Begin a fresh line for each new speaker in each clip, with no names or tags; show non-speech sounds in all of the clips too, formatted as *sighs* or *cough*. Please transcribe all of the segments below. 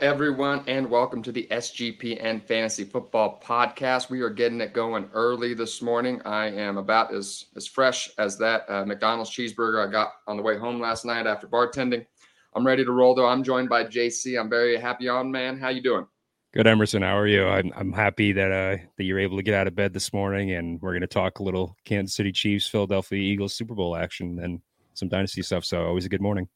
Everyone, and welcome to the SGPN Fantasy Football Podcast. We are getting it going early this morning. I am about as as fresh as that uh, McDonald's cheeseburger I got on the way home last night after bartending. I'm ready to roll, though. I'm joined by JC. I'm very happy on, man. How you doing?
Good, Emerson. How are you? I'm I'm happy that uh that you're able to get out of bed this morning, and we're going to talk a little Kansas City Chiefs, Philadelphia Eagles Super Bowl action, and some dynasty stuff. So always a good morning.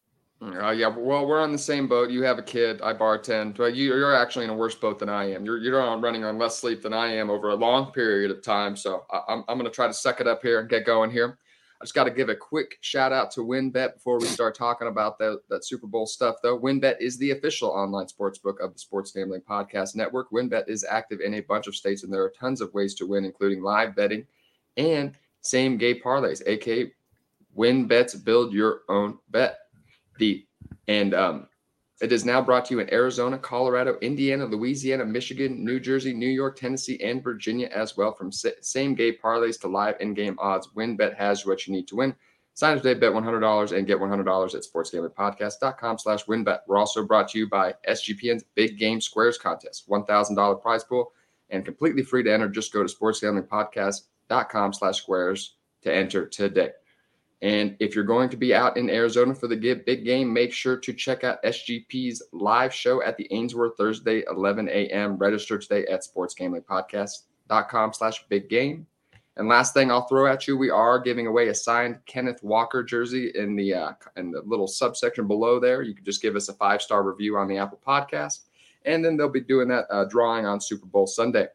Uh, yeah, well, we're on the same boat. You have a kid. I bartend. But you, you're actually in a worse boat than I am. You're you're running on less sleep than I am over a long period of time. So I, I'm I'm going to try to suck it up here and get going here. I just got to give a quick shout out to WynnBET before we start talking about that, that Super Bowl stuff, though. WynnBET is the official online sports book of the Sports Gambling Podcast Network. WynnBET is active in a bunch of states, and there are tons of ways to win, including live betting and same game parlays, aka WynnBETs build your own bet. The and um, it is now brought to you in Arizona, Colorado, Indiana, Louisiana, Michigan, New Jersey, New York, Tennessee, and Virginia as well. From same game parlays to live in-game odds, WynnBET has what you need to win. Sign up today, bet $100 and get $100 at sportsgamblingpodcast.com slash wynnbet. We're also brought to you by SGPN's Big Game Squares contest, $1,000 prize pool, and completely free to enter. Just go to sportsgamblingpodcast.com slash squares to enter today. And if you're going to be out in Arizona for the big game, make sure to check out SGP's live show at the Ainsworth Thursday, 11 a.m. Register today at sportsgamblingpodcast.com slash big game. And last thing I'll throw at you, we are giving away a signed Kenneth Walker jersey in the uh, in the little subsection below there. You can just give us a five star review on the Apple Podcast, and then they'll be doing that uh, drawing on Super Bowl Sunday.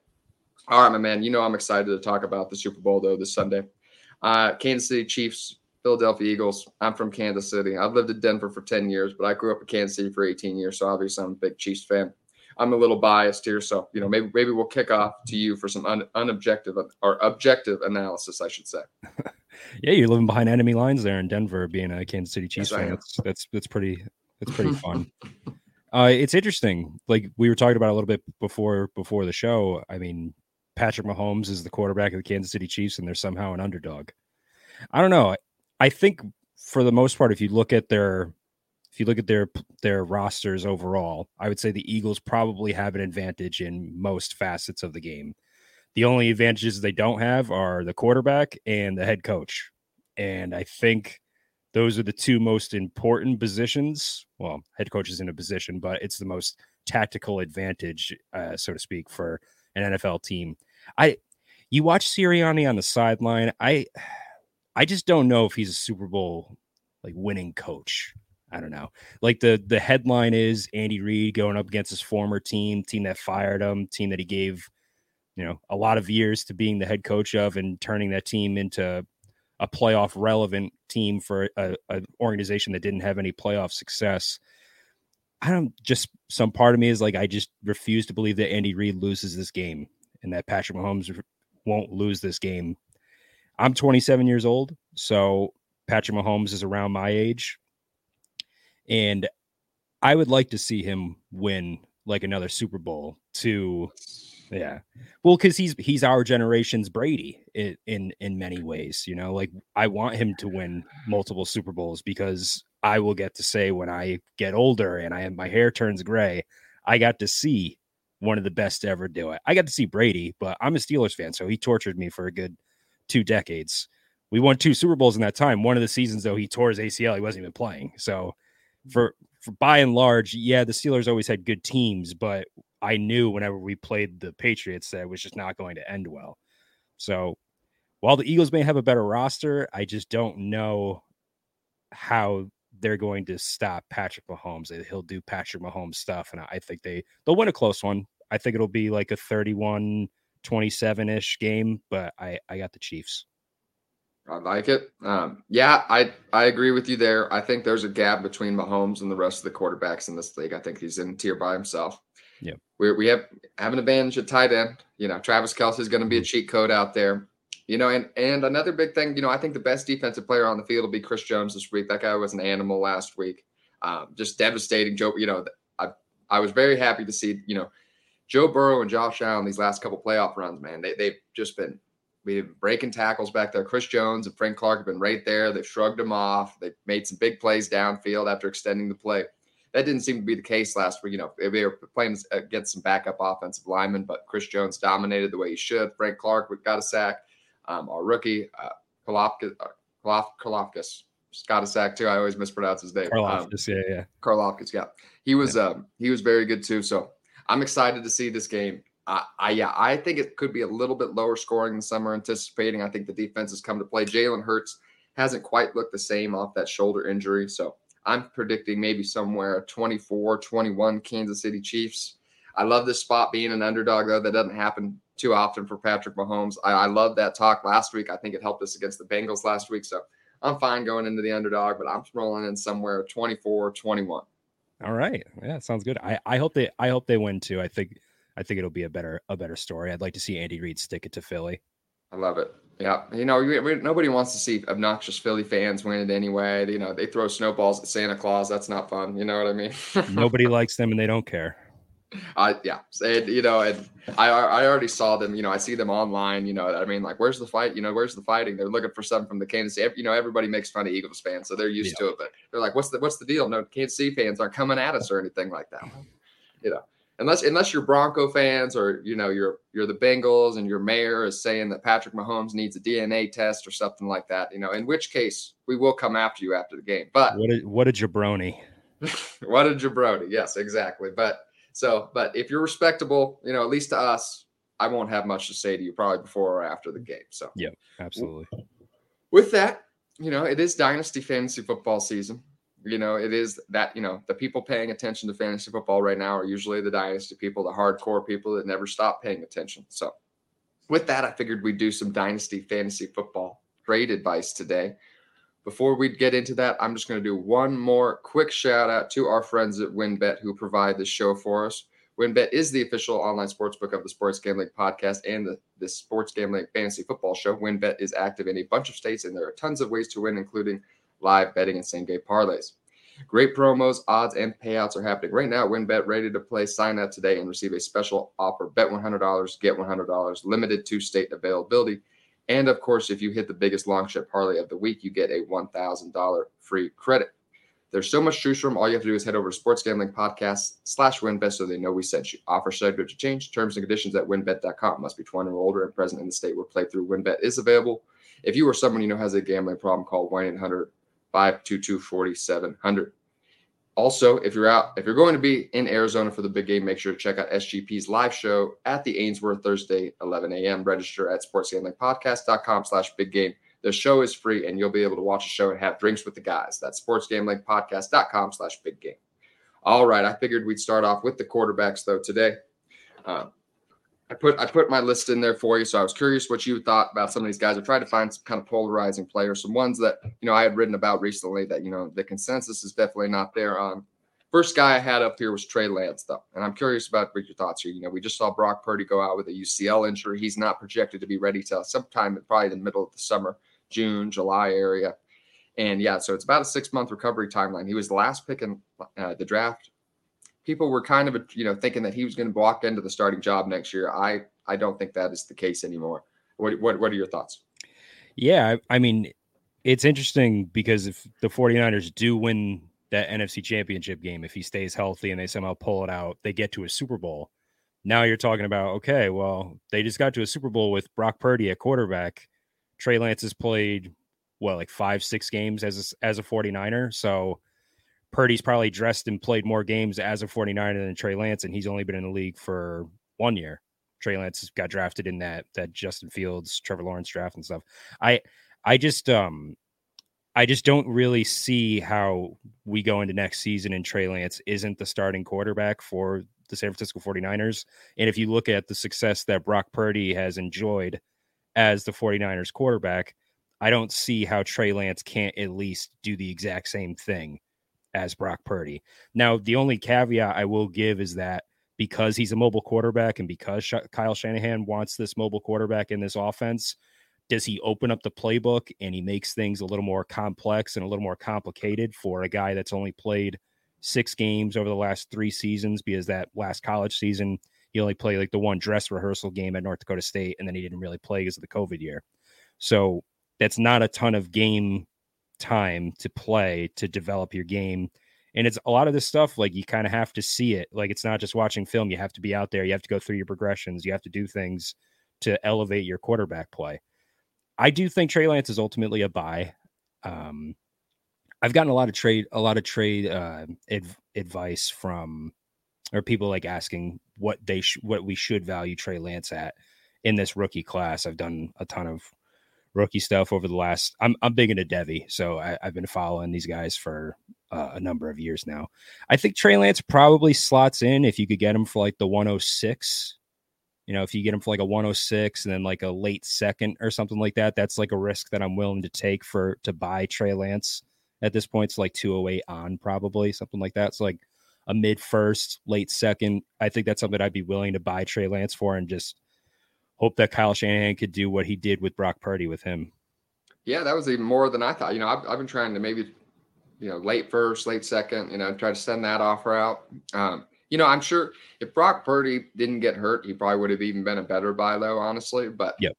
All right, my man. You know I'm excited to talk about the Super Bowl though this Sunday. Uh, Kansas City Chiefs Philadelphia Eagles. I'm from Kansas City. I've lived in Denver for 10 years, but I grew up in Kansas City for 18 years. So obviously I'm a big Chiefs fan. I'm a little biased here. So, you know, maybe maybe we'll kick off to you for some un, unobjective or objective analysis, I should say. *laughs*
yeah, you're living behind enemy lines there in Denver, being a Kansas City Chiefs yes, fan. That's that's that's pretty that's pretty *laughs* fun. uh, it's interesting. Like we were talking about a little bit before before the show. I mean, Patrick Mahomes is the quarterback of the Kansas City Chiefs, and they're somehow an underdog. I don't know. I think for the most part, if you look at their if you look at their their rosters overall, I would say the Eagles probably have an advantage in most facets of the game. The only advantages they don't have are the quarterback and the head coach. And I think those are the two most important positions. Well, head coach is in a position, but it's the most tactical advantage, uh, so to speak, for an NFL team. I you watch Sirianni on the sideline. I I just don't know if he's a Super Bowl like winning coach. I don't know. Like the the headline is Andy Reid going up against his former team, team that fired him, team that he gave, you know, a lot of years to being the head coach of and turning that team into a playoff relevant team for an organization that didn't have any playoff success. I don't just some part of me is like I just refuse to believe that Andy Reid loses this game and that Patrick Mahomes won't lose this game I'm 27 years old, so Patrick Mahomes is around my age, and I would like to see him win like another Super Bowl to yeah. Well, because he's he's our generation's Brady in, in in many ways. You know, like I want him to win multiple Super Bowls because I will get to say when I get older and I my hair turns gray, I got to see one of the best to ever do it. I got to see Brady, but I'm a Steelers fan, so he tortured me for a good two decades. We won two Super Bowls in that time. One of the seasons, though, he tore his ACL. He wasn't even playing. So, mm. for, for by and large, yeah, the Steelers always had good teams, but I knew whenever we played the Patriots that it was just not going to end well. So, while the Eagles may have a better roster, I just don't know how they're going to stop Patrick Mahomes. He'll do Patrick Mahomes stuff, and I think they they'll win a close one. I think it'll be like a 31 27 ish game, but I, I got the Chiefs.
I like it. Um, yeah, I I agree with you there. I think there's a gap between Mahomes and the rest of the quarterbacks in this league. I think he's in tier by himself.
Yeah,
we we have have an advantage at tight end. You know, Travis Kelce is going to be a mm-hmm. cheat code out there. You know, and and another big thing. You know, I think the best defensive player on the field will be Chris Jones this week. That guy was an animal last week. Um, just devastating. Joe, you know, I I was very happy to see. You know Joe Burrow and Josh Allen these last couple playoff runs, man, they, they've just been we've been breaking tackles back there. Chris Jones and Frank Clark have been right there. They've shrugged them off. They've made some big plays downfield after extending the play. That didn't seem to be the case last week. You know, they were playing against some backup offensive linemen, but Chris Jones dominated the way he should. Frank Clark got a sack. Um, our rookie, uh, uh, got a sack too. I always mispronounce his name.
Karlaftis, um, yeah, yeah.
Karlaftis, yeah. He was yeah. um he was very good too. So I'm excited to see this game. I, I yeah, I think it could be a little bit lower scoring than some are anticipating. I think the defense has come to play. Jalen Hurts hasn't quite looked the same off that shoulder injury. So I'm predicting maybe somewhere 24, 21 Kansas City Chiefs. I love this spot being an underdog, though. That doesn't happen too often for Patrick Mahomes. I, I love that talk last week. I think it helped us against the Bengals last week. So I'm fine going into the underdog, but I'm rolling in somewhere 24, 21.
All right. Yeah, sounds good. I, I hope they I hope they win too. I think I think it'll be a better a better story. I'd like to see Andy Reid stick it to Philly.
I love it. Yeah, you know, we, we, nobody wants to see obnoxious Philly fans win it anyway. You know, they throw snowballs at Santa Claus. That's not fun. You know what I mean? *laughs*
nobody likes them, and they don't care. *laughs*
I yeah, and you know, and I I already saw them. You know, I see them online. You know, I mean, like, where's the fight? You know, where's the fighting? They're looking for something from the Kansas City. You know, everybody makes fun of Eagles fans, so they're used yeah. to it. But they're like, what's the what's the deal? No, Kansas City fans aren't coming at us or anything like that. Mm-hmm. You know, unless unless you're Bronco fans or you know you're you're the Bengals and your mayor is saying that Patrick Mahomes needs a DNA test or something like that. You know, in which case we will come after you after the game. But
what a what a jabroni. *laughs*
what a jabroni. Yes, exactly. But so, but if you're respectable, you know, at least to us, I won't have much to say to you probably before or after the game. So,
yeah, absolutely.
With that, you know, it is dynasty fantasy football season. You know, it is that, you know, the people paying attention to fantasy football right now are usually the dynasty people, the hardcore people that never stop paying attention. So, with that, I figured we'd do some dynasty fantasy football trade advice today. Before we get into that, I'm just going to do one more quick shout out to our friends at WynnBET who provide this show for us. WynnBET is the official online sportsbook of the Sports Gambling Podcast and the, the Sports Gambling Fantasy Football Show. WynnBET is active in a bunch of states, and there are tons of ways to win, including live betting and same game parlays. Great promos, odds, and payouts are happening right now. WynnBET ready to play. Sign up today and receive a special offer. Bet $100, get $100, limited to state availability. And of course, if you hit the biggest long shot parlay of the week, you get a $1,000 free credit. There's so much choose from. All you have to do is head over to Sports Gambling Podcast slash WynnBET so they know we sent you. Offer subject to change. Terms and conditions at wynnbet.com. Must be 21 or older and present in the state where playthrough WynnBET is available. If you or someone you know has a gambling problem, call 1 800 522 4700. Also, if you're out, if you're going to be in Arizona for the big game, make sure to check out SGP's live show at the Ainsworth Thursday, 11 a.m. Register at sportsgamblingpodcast.com slash big game. The show is free and you'll be able to watch the show and have drinks with the guys. That's sportsgamblingpodcast.com slash big game. All right. I figured we'd start off with the quarterbacks though today. Uh, I put I put my list in there for you, so I was curious what you thought about some of these guys. I tried to find some kind of polarizing players, some ones that you know I had written about recently that you know the consensus is definitely not there on. First guy I had up here was Trey Lance, though, and I'm curious about what your thoughts here. You know, we just saw Brock Purdy go out with a UCL injury. He's not projected to be ready till sometime probably the middle of the summer, June, July area. And yeah, so it's about a six month recovery timeline. He was the last pick in uh, the draft people were kind of you know thinking that he was going to walk into the starting job next year. I I don't think that is the case anymore. What what what are your thoughts?
Yeah, I, I mean it's interesting because if the 49ers do win that NFC championship game, if he stays healthy and they somehow pull it out, they get to a Super Bowl. Now you're talking about, okay, well, they just got to a Super Bowl with Brock Purdy at quarterback. Trey Lance has played what, like five, six games as a, as a 49er. So Purdy's probably dressed and played more games as a 49er than Trey Lance, and he's only been in the league for one year. Trey Lance got drafted in that that Justin Fields, Trevor Lawrence draft and stuff. I I just um I just don't really see how we go into next season and Trey Lance isn't the starting quarterback for the San Francisco 49ers. And if you look at the success that Brock Purdy has enjoyed as the 49ers quarterback, I don't see how Trey Lance can't at least do the exact same thing as Brock Purdy. Now, the only caveat I will give is that because he's a mobile quarterback and because Kyle Shanahan wants this mobile quarterback in this offense, does he open up the playbook and he makes things a little more complex and a little more complicated for a guy that's only played six games over the last three seasons? Because that last college season, he only played like the one dress rehearsal game at North Dakota State, and then he didn't really play because of the COVID year. So that's not a ton of game time to play to develop your game And it's a lot of this stuff, like you kind of have to see it. Like it's not just watching film. You have to be out there. You have to go through your progressions. You have to do things to elevate your quarterback play. I do think Trey Lance is ultimately a buy. Um, I've gotten a lot of trade, a lot of trade uh, adv- advice from, or people like asking what they sh- what we should value Trey Lance at in this rookie class. I've done a ton of rookie stuff over the last. I'm I'm big into devy, so I, have been following these guys for uh, a number of years now. I think Trey Lance probably slots in if you could get him for like the 106. You know, if you get him for like a 106 and then like a late second or something like that, that's like a risk that I'm willing to take for to buy Trey Lance at this point. It's like 208 on probably something like that. So like a mid first, late second. I think that's something I'd be willing to buy Trey Lance for and just hope that Kyle Shanahan could do what he did with Brock Purdy with him.
Yeah, that was even more than I thought. You know, I've, I've been trying to maybe, you know, late first, late second, you know, try to send that offer out. Um, you know, I'm sure if Brock Purdy didn't get hurt, he probably would have even been a better buy low, honestly. But,
yep.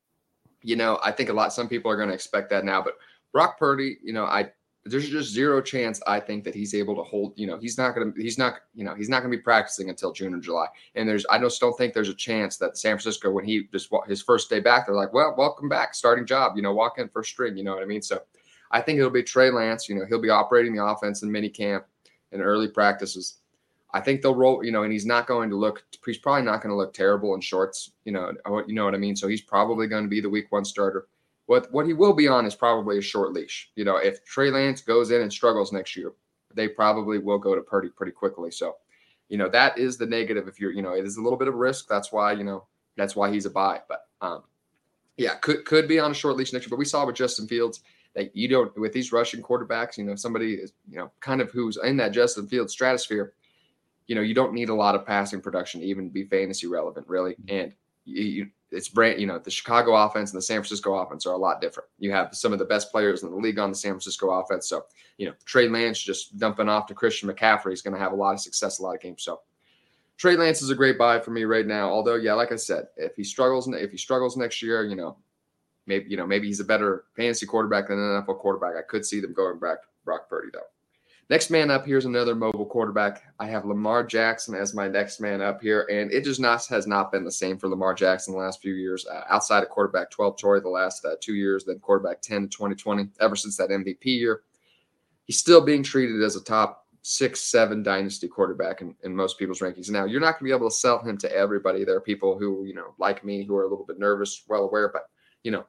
you know, I think a lot, some people are going to expect that now. But Brock Purdy, you know, I there's just zero chance I think that he's able to hold. You know, he's not to. He's not. You know, he's not to be practicing until June or July. And there's. I just don't think there's a chance that San Francisco, when he just his first day back, they're like, well, welcome back, starting job. You know, walk in first string. You know what I mean? So, I think it'll be Trey Lance. You know, he'll be operating the offense in mini camp and early practices. I think they'll roll. You know, and he's not going to look. He's probably not going to look terrible in shorts. You know, oh, you know what I mean. So he's probably going to be the week one starter. What what he will be on is probably a short leash. You know, if Trey Lance goes in and struggles next year, they probably will go to Purdy pretty quickly. So, you know, that is the negative. If you're, you know, it is a little bit of risk. That's why you know that's why he's a buy. But um, yeah, could could be on a short leash next year. But we saw with Justin Fields that you don't with these rushing quarterbacks. You know, somebody is you know kind of who's in that Justin Fields stratosphere. You know, you don't need a lot of passing production to even be fantasy relevant, really. And you, it's brand, you know, the Chicago offense and the San Francisco offense are a lot different. You have some of the best players in the league on the San Francisco offense. So, you know, Trey Lance just dumping off to Christian McCaffrey is going to have a lot of success, a lot of games. So, Trey Lance is a great buy for me right now. Although, yeah, like I said, if he struggles, if he struggles next year, you know, maybe you know maybe he's a better fantasy quarterback than an NFL quarterback. I could see them going back Brock Purdy though. Next man up here is another mobile quarterback. I have Lamar Jackson as my next man up here, and it just not has not been the same for Lamar Jackson the last few years. Uh, outside of quarterback 12 Troy the last uh, two years, then quarterback 10 to 2020, ever since that MVP year, he's still being treated as a top six, seven dynasty quarterback in, in most people's rankings. Now, you're not going to be able to sell him to everybody. There are people who, you know, like me, who are a little bit nervous, well aware, but, you know,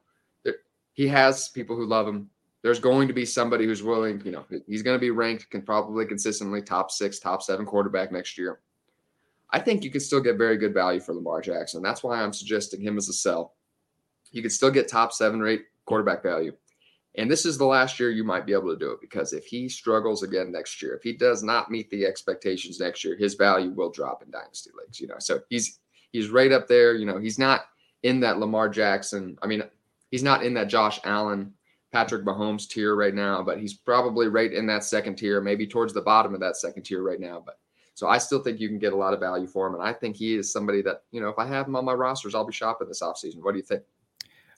he has people who love him there's going to be somebody who's willing, you know, he's going to be ranked can probably consistently top six, top seven quarterback next year. I think you could still get very good value for Lamar Jackson. That's why I'm suggesting him as a sell. You could still get top seven rate quarterback value. And this is the last year you might be able to do it because if he struggles again next year, if he does not meet the expectations next year, his value will drop in dynasty leagues. You know, so he's he's right up there. You know, he's not in that Lamar Jackson. I mean, he's not in that Josh Allen Patrick Mahomes tier right now, but he's probably right in that second tier, maybe towards the bottom of that second tier right now. But so I still think you can get a lot of value for him. And I think he is somebody that, you know, if I have him on my rosters, I'll be shopping this offseason. What do you think?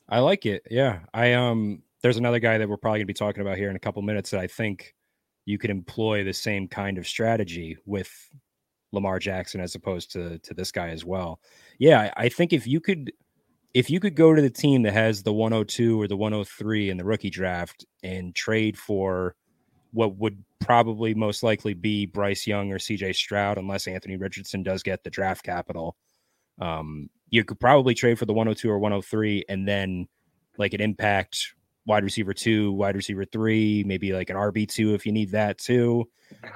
I like it. Yeah. I um there's another guy that we're probably gonna be talking about here in a couple minutes that I think you could employ the same kind of strategy with Lamar Jackson as opposed to to this guy as well. Yeah, I think if you could if you could go to the team that has the 102 or the 103 in the rookie draft and trade for what would probably most likely be Bryce Young or CJ Stroud, unless Anthony Richardson does get the draft capital, um, you could probably trade for the 102 or 103 and then like an impact wide receiver two, wide receiver three, maybe like an RB two if you need that too.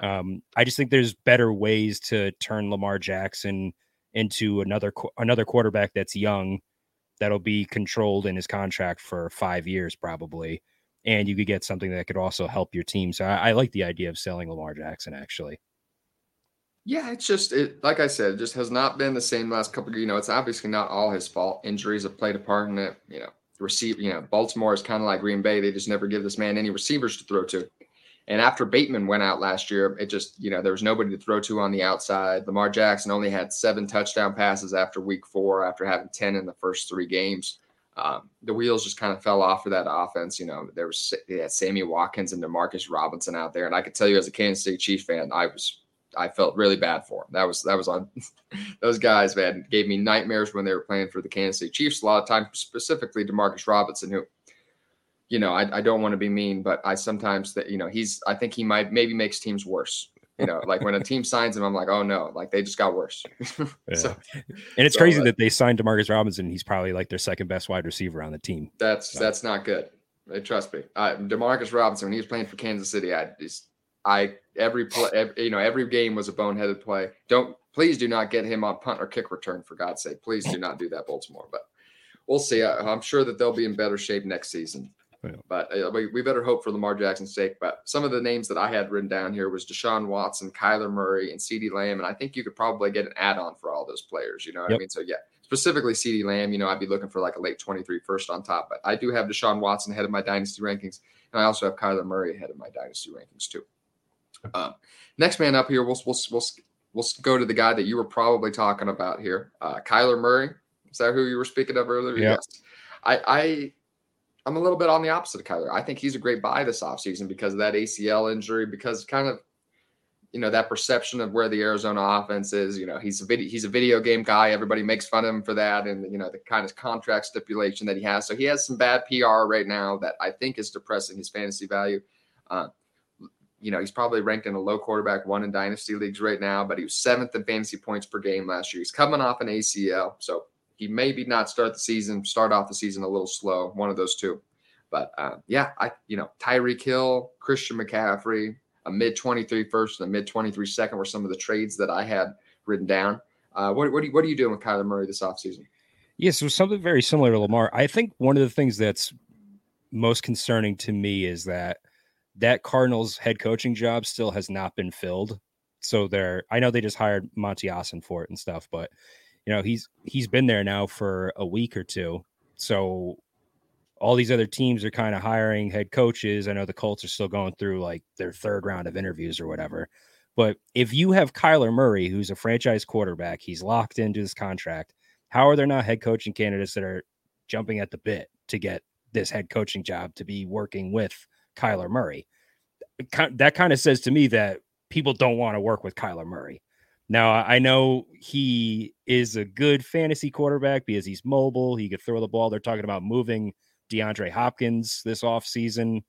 Um, I just think there's better ways to turn Lamar Jackson into another another quarterback that's young that'll be controlled in his contract for five years probably and you could get something that could also help your team so i, I like the idea of selling lamar jackson actually.
Yeah it's just it like i said it just has not been the same last couple of you know it's obviously not all his fault injuries have played a part in it you know receive you know baltimore is kind of like green bay they just never give this man any receivers to throw to and after Bateman went out last year, it just, you know, there was nobody to throw to on the outside. Lamar Jackson only had seven touchdown passes after week four, after having 10 in the first three games. um, the wheels just kind of fell off for that offense. You know, there was yeah, Sammy Watkins and Demarcus Robinson out there, and I could tell you as a Kansas City Chiefs fan, I was I felt really bad for him. That was that was on *laughs* those guys, man, gave me nightmares when they were playing for the Kansas City Chiefs. A lot of times, specifically Demarcus Robinson, who, you know, I, I don't want to be mean, but I sometimes that you know he's I think he might maybe makes teams worse. You know, like when a team *laughs* signs him, I'm like, oh no, like they just got worse. *laughs*
yeah. so, and it's so, crazy uh, that they signed Demarcus Robinson. He's probably like their second best wide receiver on the team.
That's so. that's not good. Trust me. Uh, Demarcus Robinson, when he was playing for Kansas City, I just I every play, every, you know, every game was a boneheaded play. Don't please do not get him on punt or kick return for God's sake. Please do not do that, Baltimore. But we'll see. I, am sure that they'll be in better shape next season. But uh, we, we better hope for Lamar Jackson's sake. But some of the names that I had written down here was Deshaun Watson, Kyler Murray, and CeeDee Lamb. And I think you could probably get an add on for all those players. You know what yep. I mean? So, yeah, specifically CeeDee Lamb, you know, I'd be looking for like a late 23 first on top. But I do have Deshaun Watson ahead of my dynasty rankings. And I also have Kyler Murray ahead of my dynasty rankings, too. Um, next man up here, we'll, we'll, we'll, we'll go to the guy that you were probably talking about here, uh, Kyler Murray. Is that who you were speaking of earlier?
Yep.
Yes. I, I I'm a little bit on the opposite of Kyler. I think he's a great buy this offseason because of that ACL injury, because kind of, you know, that perception of where the Arizona offense is. You know, he's a video he's a video game guy. Everybody makes fun of him for that, and you know the kind of contract stipulation that he has. So he has some bad PR right now that I think is depressing his fantasy value. Uh, you know, he's probably ranked in a low quarterback one in dynasty leagues right now, but he was seventh in fantasy points per game last year. He's coming off an ACL, so he maybe not start the season, start off the season a little slow, one of those two. But uh, yeah, I you know Tyreek Hill, Christian McCaffrey, a mid 23 first and a mid 23 second were some of the trades that I had written down. Uh, what what are, you, what are you doing with Kyler Murray this offseason?
Yes, yeah, so something very similar to Lamar. I think one of the things that's most concerning to me is that that Cardinals head coaching job still has not been filled. So they're I know they just hired Monti Ossenfort for it and stuff, but you know he's he's been there now for a week or two. So all these other teams are kind of hiring head coaches. I know the colts are still going through like their third round of interviews or whatever. But if you have kyler murray who's a franchise quarterback he's locked into this contract how are there not head coaching candidates that are jumping at the bit to get this head coaching job to be working with kyler murray? That kind of says to me that people don't want to work with kyler murray now I know he is a good fantasy quarterback because he's mobile. He could throw the ball. They're talking about moving DeAndre Hopkins this offseason.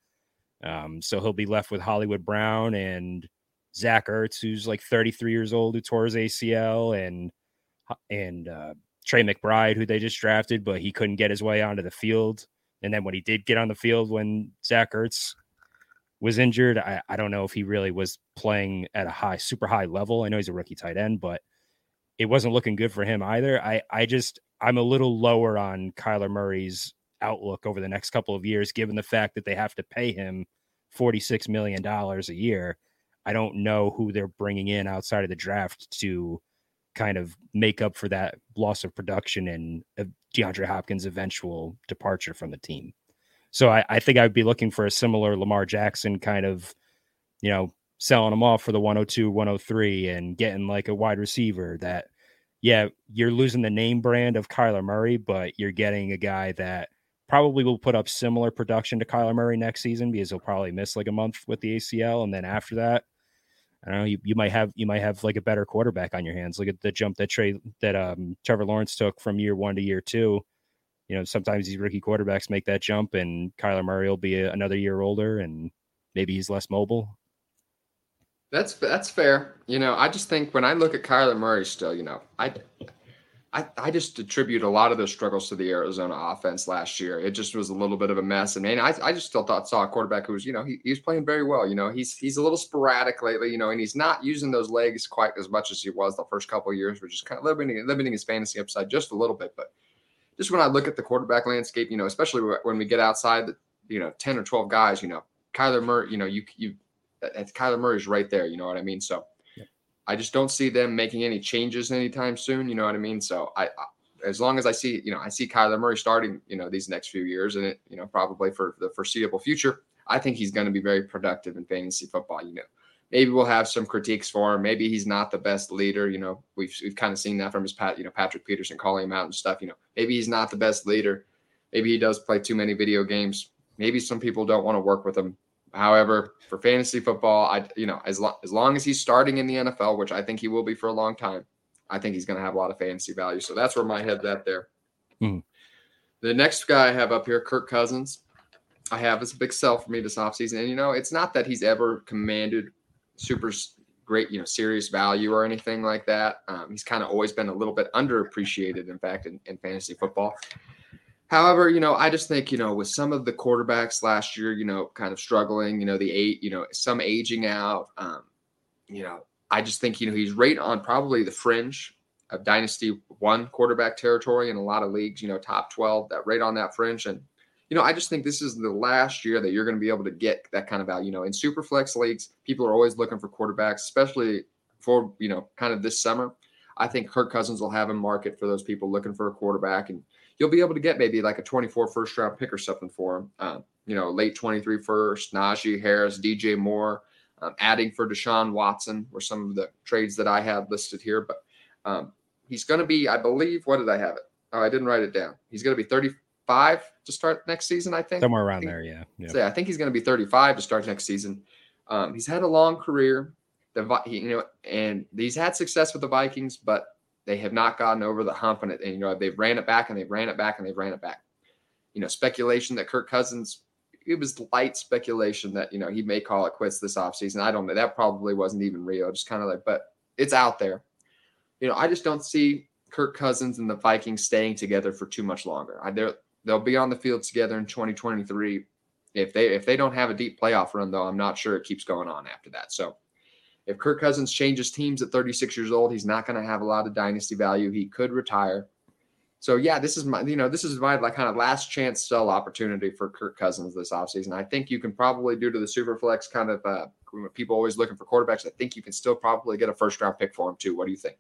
Um, so he'll be left with Hollywood Brown and Zach Ertz, who's like 33 years old, who tore his ACL, and and uh, Trey McBride, who they just drafted, but he couldn't get his way onto the field. And then when he did get on the field, when Zach Ertz was injured. I, I don't know if he really was playing at a high, super high level. I know he's a rookie tight end, but it wasn't looking good for him either. I, I just, I'm a little lower on Kyler Murray's outlook over the next couple of years, given the fact that they have to pay him $46 million a year. I don't know who they're bringing in outside of the draft to kind of make up for that loss of production and uh, DeAndre Hopkins' eventual departure from the team. So I, I think I would be looking for a similar Lamar Jackson kind of, you know, selling them off for the 102, 103 and getting like a wide receiver that, yeah, you're losing the name brand of Kyler Murray, but you're getting a guy that probably will put up similar production to Kyler Murray next season because he'll probably miss like a month with the ACL. And then after that, I don't know, you, you might have you might have like a better quarterback on your hands. Look at the jump that Trey that um Trevor Lawrence took from year one to year two you know, sometimes these rookie quarterbacks make that jump, and Kyler Murray will be a, another year older, and maybe he's less mobile.
That's that's fair. You know, I just think when I look at Kyler Murray, still, you know, I, I, I just attribute a lot of those struggles to the Arizona offense last year. It just was a little bit of a mess, and man, I, I just still thought saw a quarterback who was, you know, he, he was playing very well. You know, he's he's a little sporadic lately, you know, and he's not using those legs quite as much as he was the first couple years, which is kind of limiting limiting his fantasy upside just a little bit, but just when I look at the quarterback landscape, you know, especially when we get outside the, you know, 10 or 12 guys, you know, Kyler Murray, you know, you, you, Kyler Murray's right there. You know what I mean? So yeah. I just don't see them making any changes anytime soon. You know what I mean? So I, I, as long as I see, you know, I see Kyler Murray starting, you know, these next few years and it, you know, probably for the foreseeable future, I think he's going to be very productive in fantasy football. You know, maybe we'll have some critiques for him. Maybe he's not the best leader. You know, we've we've kind of seen that from his pat, you know, Patrick Peterson calling him out and stuff. You know, maybe he's not the best leader, maybe he does play too many video games. Maybe some people don't want to work with him. However, for fantasy football, I you know as long as long as he's starting in the NFL, which I think he will be for a long time, I think he's going to have a lot of fantasy value. So that's where my head's at there. Mm. The next guy I have up here, Kirk Cousins. I have is a big sell for me this offseason. And, you know, it's not that he's ever commanded super great, you know, serious value or anything like that. Um, he's kind of always been a little bit underappreciated, in fact, in, in fantasy football. However, you know, I just think, you know, with some of the quarterbacks last year, you know, kind of struggling, you know, the eight, you know, some aging out, um, you know, I just think, you know, he's right on probably the fringe of dynasty one quarterback territory in a lot of leagues, you know, top 12, that right on that fringe. And, you know, I just think this is the last year that you're going to be able to get that kind of value. You know, in super flex leagues, people are always looking for quarterbacks, especially for, you know, kind of this summer. I think Kirk Cousins will have a market for those people looking for a quarterback. And you'll be able to get maybe like a 24 first round pick or something for him. Um, you know, late 23 first, Najee Harris, DJ Moore, um, adding for Deshaun Watson were some of the trades that I had listed here. But um, he's going to be, I believe, what did I have it? Oh, I didn't write it down. He's going to be 35 to start next season, I think.
Somewhere around
think,
there, yeah.
yeah. So yeah, I think he's going to be 35 to start next season. Um, he's had a long career. The you know, and he's had success with the Vikings, but they have not gotten over the hump on it. And you know, they've ran it back and they've ran it back and they've ran it back. You know, speculation that Kirk Cousins, it was light speculation that, you know, he may call it quits this offseason. I don't know. That probably wasn't even real. Just kind of like, but it's out there. You know, I just don't see Kirk Cousins and the Vikings staying together for too much longer. I, they'll be on the field together in 2023. If they if they don't have a deep playoff run, though, I'm not sure it keeps going on after that. So if Kirk Cousins changes teams at 36 years old, he's not going to have a lot of dynasty value. He could retire. So yeah, this is my you know this is my like kind of last chance sell opportunity for Kirk Cousins this offseason. I think you can probably due to the super flex kind of uh, people always looking for quarterbacks. I think you can still probably get a first round pick for him too. What do you think?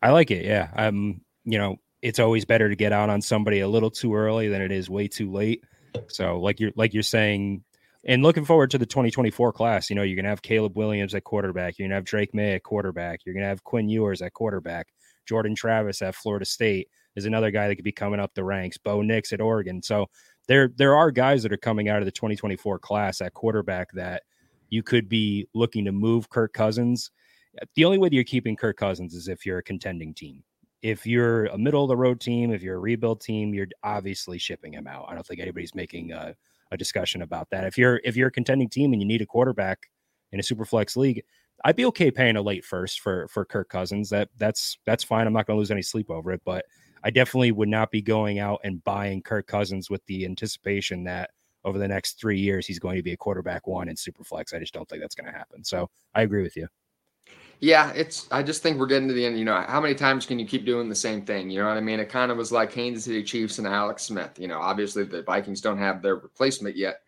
I like it. Yeah, um, you know it's always better to get out on somebody a little too early than it is way too late. So like you're like you're saying, and looking forward to the 2024 class. You know, you're gonna have Caleb Williams at quarterback. You're gonna have Drake Maye at quarterback. You're gonna have Quinn Ewers at quarterback. Jordan Travis at Florida State is another guy that could be coming up the ranks. Bo Nix at Oregon. So there there are guys that are coming out of the 2024 class at quarterback that you could be looking to move Kirk Cousins. The only way that you're keeping Kirk Cousins is if you're a contending team. If you're a middle of the road team, if you're a rebuild team, you're obviously shipping him out. I don't think anybody's making a a discussion about that. If you're if you're a contending team and you need a quarterback in a super flex league, I'd be okay paying a late first for for Kirk Cousins. That that's that's fine. I'm not going to lose any sleep over it, but I definitely would not be going out and buying Kirk Cousins with the anticipation that over the next three years he's going to be a quarterback one in super flex. I just don't think that's going to happen. So I agree with you.
Yeah, it's. I just think we're getting to the end. You know, how many times can you keep doing the same thing? You know what I mean? It kind of was like Kansas City Chiefs and Alex Smith. You know, obviously the Vikings don't have their replacement yet,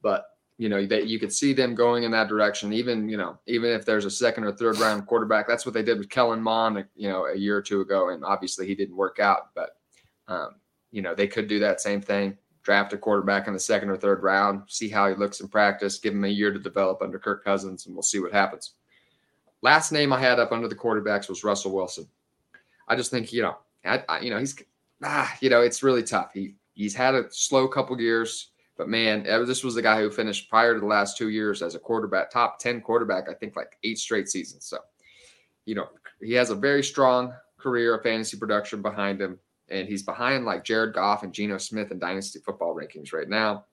but you know that you could see them going in that direction. Even you know, even if there's a second or third round quarterback, that's what they did with Kellen Mond. You know, a year or two ago, and obviously he didn't work out. But um, you know, they could do that same thing. Draft a quarterback in the second or third round, see how he looks in practice, give him a year to develop under Kirk Cousins, and we'll see what happens. Last name I had up under the quarterbacks was Russell Wilson. I just think you know, I, I, you know, he's ah, you know, it's really tough. He he's had a slow couple years, but man, this was the guy who finished prior to the last two years as a quarterback, top ten quarterback. I think like eight straight seasons. So, you know, he has a very strong career of fantasy production behind him, and he's behind like Jared Goff and Geno Smith in dynasty football rankings right now.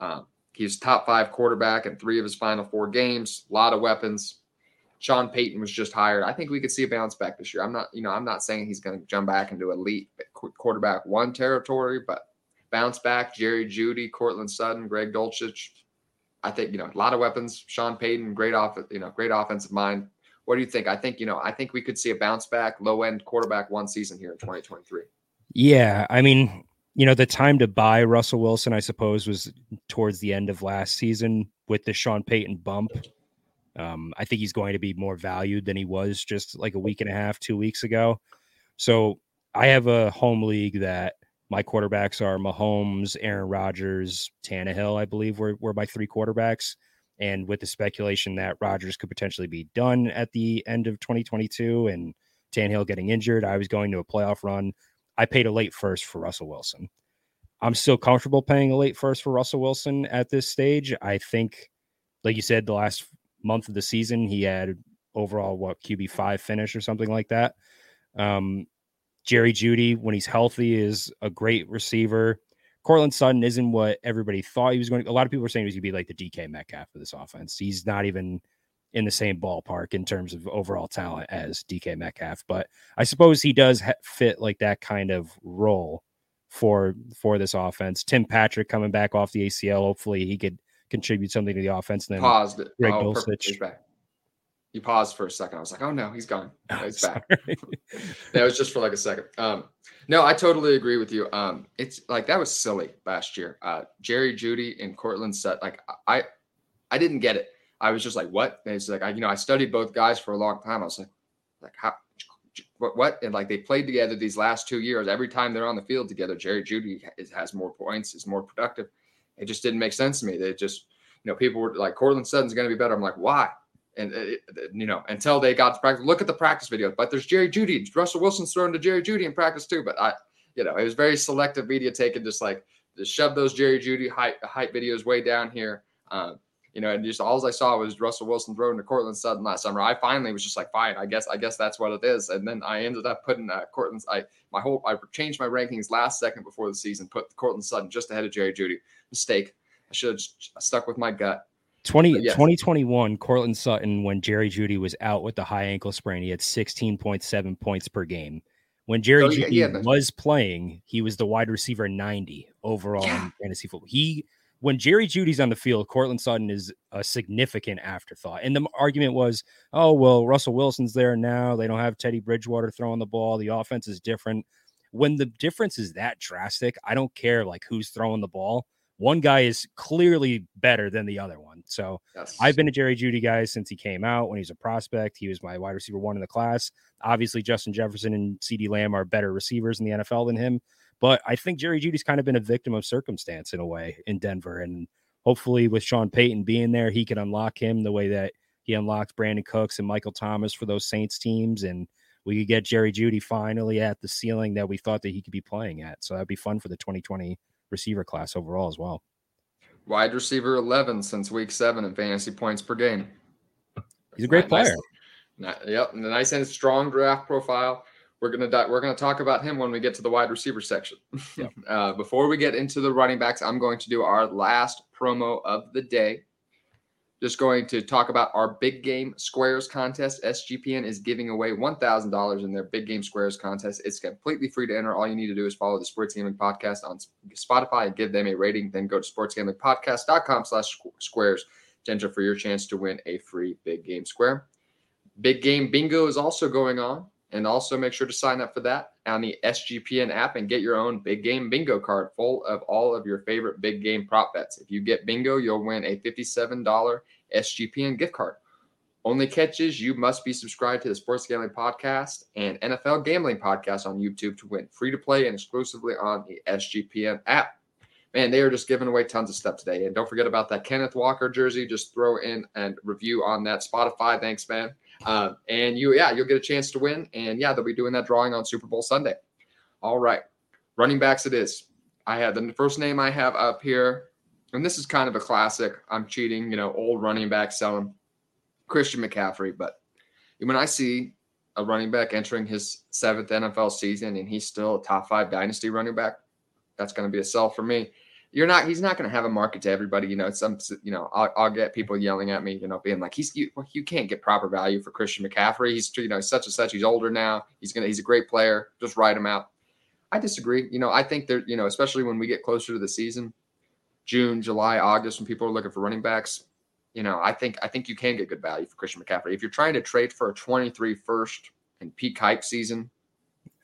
Um, he's top five quarterback in three of his final four games. A lot of weapons. Sean Payton was just hired. I think we could see a bounce back this year. I'm not, you know, I'm not saying he's going to jump back into elite quarterback one territory, but bounce back. Jerry Jeudy, Courtland Sutton, Greg Dulcich. I think you know a lot of weapons. Sean Payton, great off, you know, great offensive mind. What do you think? I think you know, I think we could see a bounce back, low end quarterback one season here in 2023.
Yeah, I mean, you know, the time to buy Russell Wilson, I suppose, was towards the end of last season with the Sean Payton bump. Um, I think he's going to be more valued than he was just like a week and a half, two weeks ago. So I have a home league that my quarterbacks are Mahomes, Aaron Rodgers, Tannehill, I believe were, were my three quarterbacks. And with the speculation that Rodgers could potentially be done at the end of 2022 and Tannehill getting injured, I was going to a playoff run. I paid a late first for Russell Wilson. I'm still comfortable paying a late first for Russell Wilson at this stage. I think, like you said, the last month of the season, he had overall what QB five finish or something like that. Um, Jerry Jeudy, when he's healthy, is a great receiver. Courtland Sutton isn't what everybody thought he was going to. A lot of people were saying he was going to be like the DK Metcalf of this offense. He's not even in the same ballpark in terms of overall talent as DK Metcalf, but I suppose he does ha- fit like that kind of role for for this offense. Tim Patrick coming back off the ACL, hopefully he could contribute something to the offense.
And then paused. Greg oh, Dulcich. back. You paused for a second. I was like, oh no, he's gone. No, *laughs* he's back. that was just for like a second. Um, no, I totally agree with you. Um, it's like that was silly last year. Uh, Jerry Jeudy and Courtland set like I, I didn't get it. I was just like, what? And it's like I, you know, I studied both guys for a long time. I was like, like how, what, what? And like they played together these last two years. Every time they're on the field together, Jerry Jeudy has more points, is more productive. It just didn't make sense to me. They just, you know, people were like, Courtland Sutton's going to be better. I'm like, why? and it, you know until they got to practice. Look at the practice videos. But there's Jerry Jeudy. Russell Wilson's thrown to Jerry Jeudy in practice too. But I, you know, it was very selective media taken. Just like just shove those Jerry Jeudy hype hype videos way down here. Um, you know, and just all I saw was Russell Wilson throwing to Courtland Sutton last summer. I finally was just like, fine, I guess, I guess that's what it is. And then I ended up putting uh, Courtland's. I my whole I changed my rankings last second before the season. Put Courtland Sutton just ahead of Jerry Jeudy. Mistake. I should have stuck with my gut.
20, yes. 2021, Courtland Sutton, when Jerry Jeudy was out with the high ankle sprain, he had 16.7 points per game. When Jerry oh, yeah, Jeudy yeah, was playing, he was the wide receiver 90 overall yeah. in fantasy football. He when Jerry Jeudy's on the field, Courtland Sutton is a significant afterthought. And the argument was, oh, well, Russell Wilson's there now. They don't have Teddy Bridgewater throwing the ball. The offense is different. When the difference is that drastic, I don't care like who's throwing the ball one guy is clearly better than the other one. So yes. I've been a Jerry Jeudy guy since he came out when he was a prospect. He was my wide receiver one in the class. Obviously, Justin Jefferson and CeeDee Lamb are better receivers in the NFL than him. But I think Jerry Jeudy's kind of been a victim of circumstance in a way in Denver. And hopefully, with Sean Payton being there, he can unlock him the way that he unlocked Brandin Cooks and Michael Thomas for those Saints teams. And we could get Jerry Jeudy finally at the ceiling that we thought that he could be playing at. So that'd be fun for the 2020 receiver class overall as well.
Wide receiver 11 since week seven in fantasy points per game.
He's a great nice, player.
Nice, yep, and a nice and strong draft profile. We're gonna we're gonna talk about him when we get to the wide receiver section. Yep. *laughs* Uh, before we get into the running backs, I'm going to do our last promo of the day just going to talk about our big game squares contest. SGPN is giving away $1,000 in their big game squares contest. It's completely free to enter. All you need to do is follow the Sports Gambling Podcast on Spotify and give them a rating. Then go to sportsgamblingpodcast.com slash squares to enter for your chance to win a free big game square. Big game bingo is also going on. And also make sure to sign up for that on the SGPN app and get your own big game bingo card full of all of your favorite big game prop bets. If you get bingo, you'll win a $57 SGPN gift card. Only catches you must be subscribed to the Sports Gambling Podcast and NFL Gambling Podcast on YouTube to win free to play and exclusively on the SGPN app. Man, they are just giving away tons of stuff today. And don't forget about that Kenneth Walker jersey. Just throw in and review on that Spotify. Thanks, man. Um, and you, yeah, you'll get a chance to win. And yeah, they'll be doing that drawing on Super Bowl Sunday. All right, running backs it is. I have the first name I have up here, and this is kind of a classic. I'm cheating, you know, old running back selling Christian McCaffrey. But when I see a running back entering his seventh NFL season and he's still a top five dynasty running back, that's going to be a sell for me you're not he's not going to have a market to everybody you know some you know I'll, I'll, get people yelling at me you know being like he's you, you can't get proper value for christian mccaffrey. He's you know such and such he's older now. He's gonna he's a great player. Just write him out. I disagree. You know i think that you know especially when we get closer to the season june july august when people are looking for running backs you know i think i think you can get good value for christian mccaffrey. If you're trying to trade for a 23 first and peak hype season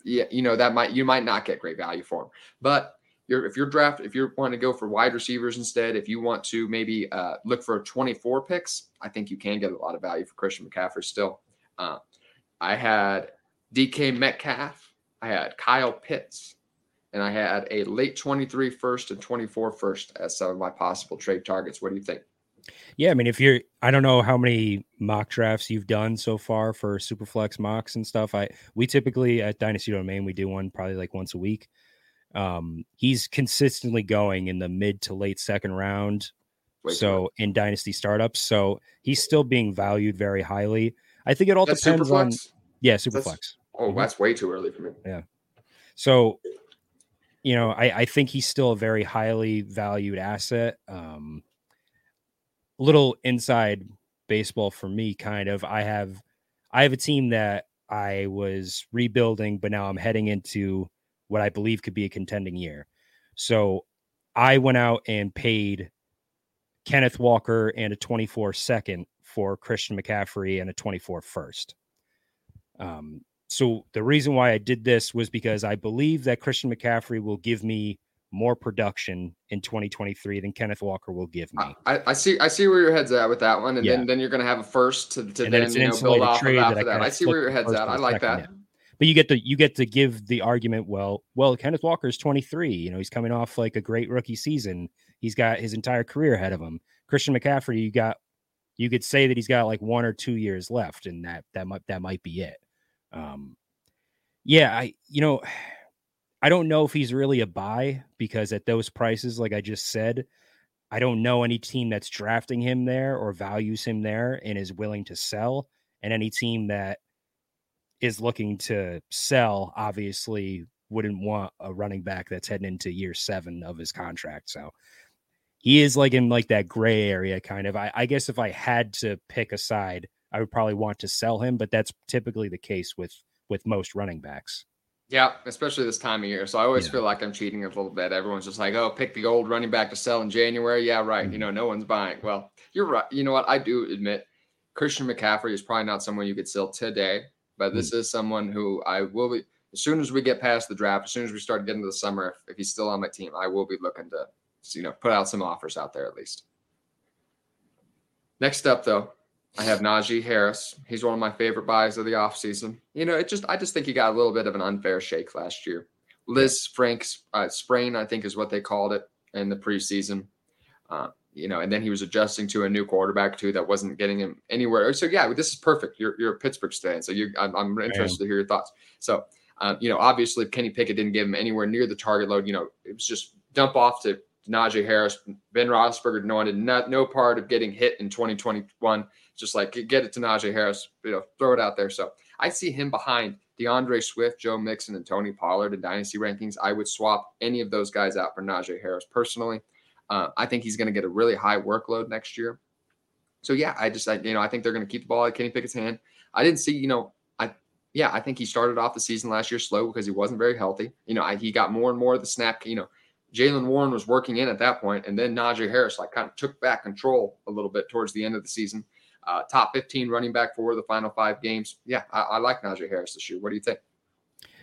yeah you know that might you might not get great value for him. But you're if you're draft if you're wanting to go for wide receivers instead, if you want to maybe uh, look for 24 picks, I think you can get a lot of value for Christian McCaffrey still. Uh, I had DK Metcalf, I had Kyle Pitts, and I had a late 23 first and 24 first as some of my possible trade targets. What do you think?
Yeah, I mean, if you're, I don't know how many mock drafts you've done so far for Superflex mocks and stuff. I we typically at Dynasty Domain we do one probably like once a week. Um, he's consistently going in the mid to late second round. Way so in dynasty startups, so he's still being valued very highly. I think it all that's depends on yeah, super flex.
Oh, mm-hmm. that's way too early for me.
Yeah. So, you know, I, I think he's still a very highly valued asset. Um, little inside baseball for me, kind of. I have I have a team that I was rebuilding, but now I'm heading into what I believe could be a contending year. So I went out and paid Kenneth Walker and a 24 second for Christian McCaffrey and a 24 first. Um, so the reason why I did this was because I believe that Christian McCaffrey will give me more production in 2023 than Kenneth Walker will give me.
I, I see I see where your head's at with that one, and yeah. then then you're going to have a first to, to then, then you know, build off of after that. I, see where your head's at. I like that.
But you get to you get to give the argument. Well, well, Kenneth Walker is 23. You know, he's coming off like a great rookie season. He's got his entire career ahead of him. Christian McCaffrey, you got you could say that he's got like one or two years left, and that that might that might be it. Um, yeah, I you know *sighs* I don't know if he's really a buy because at those prices, like I just said, I don't know any team that's drafting him there or values him there and is willing to sell. And any team that is looking to sell obviously wouldn't want a running back that's heading into year seven of his contract. So he is like in like that gray area kind of. I, I guess if I had to pick a side, I would probably want to sell him, but that's typically the case with with most running backs.
Yeah, especially this time of year. So I always yeah. feel like I'm cheating a little bit. Everyone's just like, "Oh, pick the old running back to sell in January." Yeah, right. Mm-hmm. You know, no one's buying. Well, you're right. You know what? I do admit Christian McCaffrey is probably not someone you could sell today, but this mm-hmm. is someone who I will be as soon as we get past the draft, as soon as we start getting to the summer, if, if he's still on my team, I will be looking to you know put out some offers out there at least. Next up, though, I have Najee Harris. He's one of my favorite buys of the offseason. You know, it just I just think he got a little bit of an unfair shake last year. Lisfranc's uh, sprain, I think, is what they called it in the preseason. Uh, you know, and then he was adjusting to a new quarterback too that wasn't getting him anywhere. So yeah, this is perfect. You're you're a Pittsburgh fan, so you I'm, I'm interested to hear your thoughts. So um, you know, obviously, Kenny Pickett didn't give him anywhere near the target load, you know, it was just dump off to Najee Harris. Ben Roethlisberger no wanted not no part of getting hit in 2021 just like get it to Najee Harris, you know, throw it out there. So I see him behind D'Andre Swift, Joe Mixon, and Tony Pollard in dynasty rankings. I would swap any of those guys out for Najee Harris personally. Uh, I think he's going to get a really high workload next year. So yeah, I just I, you know I think they're going to keep the ball at Kenny Pickett's hand. I didn't see you know I yeah I think he started off the season last year slow because he wasn't very healthy. You know I, he got more and more of the snap. You know Jaylen Warren was working in at that point, and then Najee Harris like kind of took back control a little bit towards the end of the season uh, top 15 running back for the final five games. Yeah, I, I like Najee Harris this year. What do you think?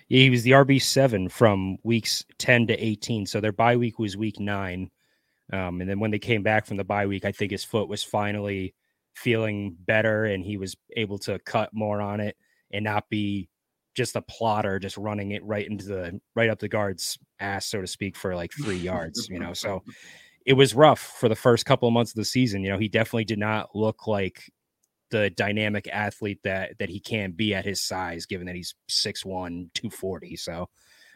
Yeah, he was the RB seven from weeks 10 to 18. So their bye week was week nine. Um, and then when they came back from the bye week, I think his foot was finally feeling better and he was able to cut more on it and not be just a plotter, just running it right into the right up the guard's ass, so to speak, for like three yards, you know. So it was rough for the first couple of months of the season. You know, he definitely did not look like the dynamic athlete that that he can be at his size, given that he's 6'1, 240. So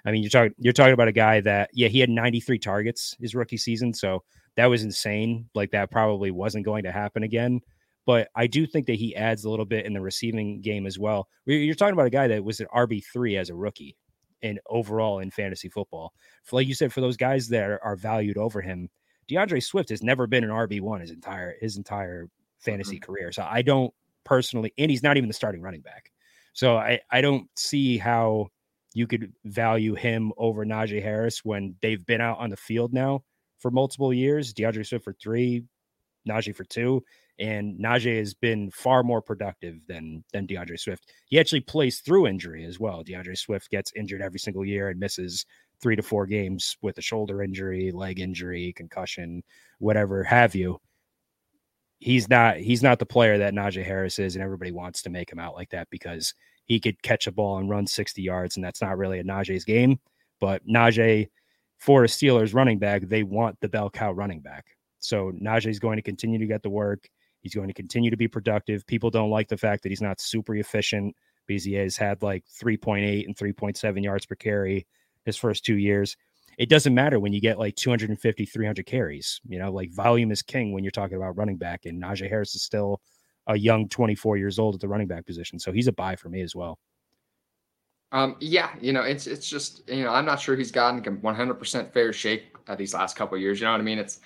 I mean you're talking you're talking about a guy that yeah, he had 93 targets his rookie season. So that was insane. Like that probably wasn't going to happen again. But I do think that he adds a little bit in the receiving game as well. You're talking about a guy that was an RB3 as a rookie and overall in fantasy football. Like you said, for those guys that are valued over him, D'Andre Swift has never been an RB one his entire his entire fantasy mm-hmm. career. So I don't personally, and he's not even the starting running back. So I I don't see how you could value him over Najee Harris when they've been out on the field now for multiple years. D'Andre Swift for three, Najee for two, and Najee has been far more productive than than D'Andre Swift. He actually plays through injury as well. D'Andre Swift gets injured every single year and misses three to four games with a shoulder injury, leg injury, concussion, whatever have you. He's not he's not the player that Najee Harris is, and everybody wants to make him out like that because he could catch a ball and run 60 yards, and that's not really a Najee's game. But Najee, for a Steelers running back, they want the bell cow running back. So Najee is going to continue to get the work. He's going to continue to be productive. People don't like the fact that he's not super efficient because he has had like 3.8 and 3.7 yards per carry his first two years. it doesn't matter when you get like 250, 300 carries. You know, like volume is king when you're talking about running back, and Najee Harris is still a young 24 years old at the running back position. So he's a buy for me as well.
Um, yeah, you know, it's it's just you know, I'm not sure he's gotten 100% fair shake these last couple years. You know what I mean? It's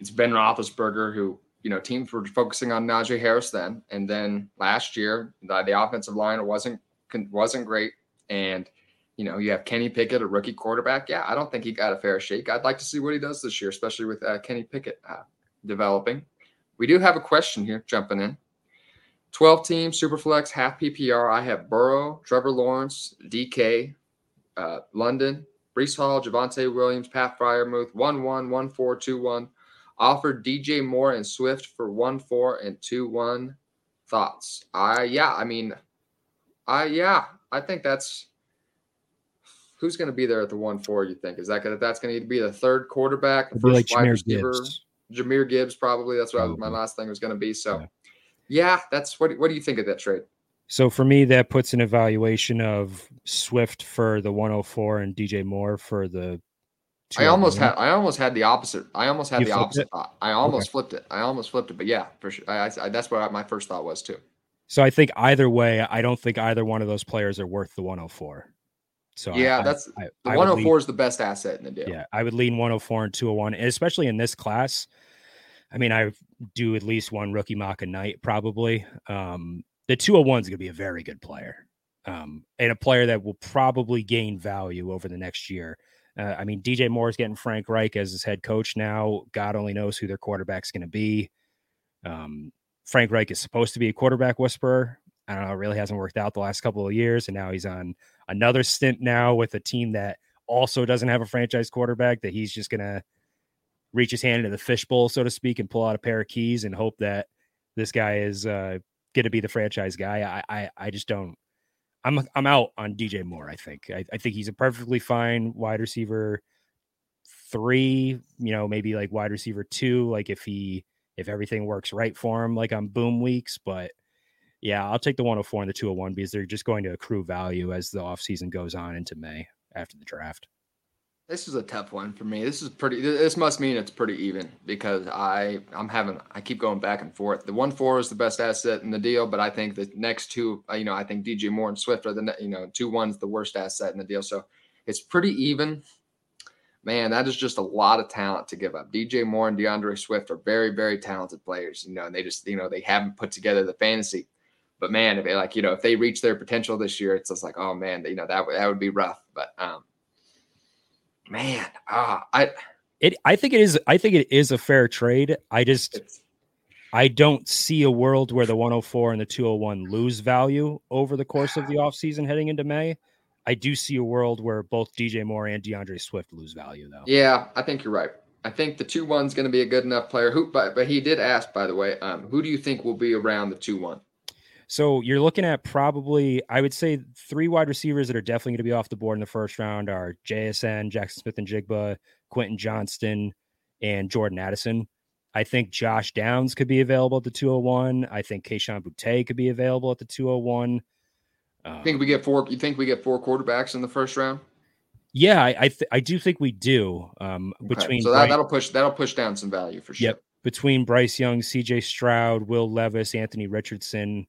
it's Ben Roethlisberger who you know teams were focusing on Najee Harris then, and then last year the, the offensive line wasn't wasn't great, and you know you have Kenny Pickett, a rookie quarterback. Yeah, I don't think he got a fair shake. I'd like to see what he does this year, especially with uh, Kenny Pickett uh, developing. We do have a question here jumping in. 12 team Superflex, half PPR. I have Burrow, Trevor Lawrence, DK, uh, London, Breece Hall, Javonte Williams, Pat Freiermuth, 1 1, 1 4, 2 1. Offered DJ Moore and Swift for 1 4 and 2 1. Thoughts? I, yeah, I mean, I, yeah, I think that's who's going to be there at the 1 4, you think? Is that going to, that's going to be the third quarterback, the first like wide receiver? Gibbs. Jahmyr Gibbs, probably. That's what probably. my last thing was going to be. So, yeah. Yeah, that's what. What do you think of that trade?
So for me, that puts an evaluation of Swift for the 104 and DJ Moore for the.
I oh almost had. I almost had the opposite. I almost had you the opposite it? thought. I almost okay. flipped it. I almost flipped it. But yeah, for sure. I, I, that's what my first thought was too.
So I think either way, I don't think either one of those players are worth the 104. So
yeah, I, that's I, the 104 lean, is the best asset in the deal.
Yeah, I would lean 104 and 201, especially in this class. I mean, I do at least one rookie mock a night, probably. Um, the 201 is going to be a very good player um, and a player that will probably gain value over the next year. Uh, I mean, DJ Moore is getting Frank Reich as his head coach now. God only knows who their quarterback's going to be. Um, Frank Reich is supposed to be a quarterback whisperer. I don't know, it really hasn't worked out the last couple of years. And now he's on another stint now with a team that also doesn't have a franchise quarterback that he's just going to reach his hand into the fishbowl, so to speak, and pull out a pair of keys and hope that this guy is uh, going to be the franchise guy. I, I, I just don't. I'm I'm out on DJ Moore. I think I, I think he's a perfectly fine wide receiver three. You know, maybe like wide receiver two. Like if he if everything works right for him, like on boom weeks. But yeah, I'll take the 104 and the 201 because they're just going to accrue value as the offseason goes on into May after the draft.
This is a tough one for me. This is pretty. This must mean it's pretty even because I I'm having I keep going back and forth. The one four is the best asset in the deal, but I think the next two, uh, you know, I think DJ Moore and Swift are the you know two ones the worst asset in the deal. So it's pretty even. Man, that is just a lot of talent to give up. DJ Moore and D'Andre Swift are very very talented players, you know, and they just you know they haven't put together the fantasy. But man, if they like you know if they reach their potential this year, it's just like oh man, you know that that would be rough. But um, man, ah, I
it I think it is I think it is a fair trade. I just I don't see a world where the 104 and the 201 lose value over the course of the offseason heading into May. I do see a world where both DJ Moore and D'Andre Swift lose value though.
Yeah, I think you're right. I think the two one's going to be a good enough player. Who, but, but he did ask, by the way, um, who do you think will be around the two one?
So you're looking at probably, I would say, three wide receivers that are definitely going to be off the board in the first round are JSN, Jaxon Smith-Njigba, Quentin Johnston, and Jordan Addison. I think Josh Downs could be available at the 201. I think Kayshon Boutte could be available at the 201.
Um, think we get four? You think we get four quarterbacks in the first round?
Yeah, I I, th- I do think we do. Um, okay. between
so that, will push that'll push down some value for sure. Yep,
between Bryce Young, C.J. Stroud, Will Levis, Anthony Richardson,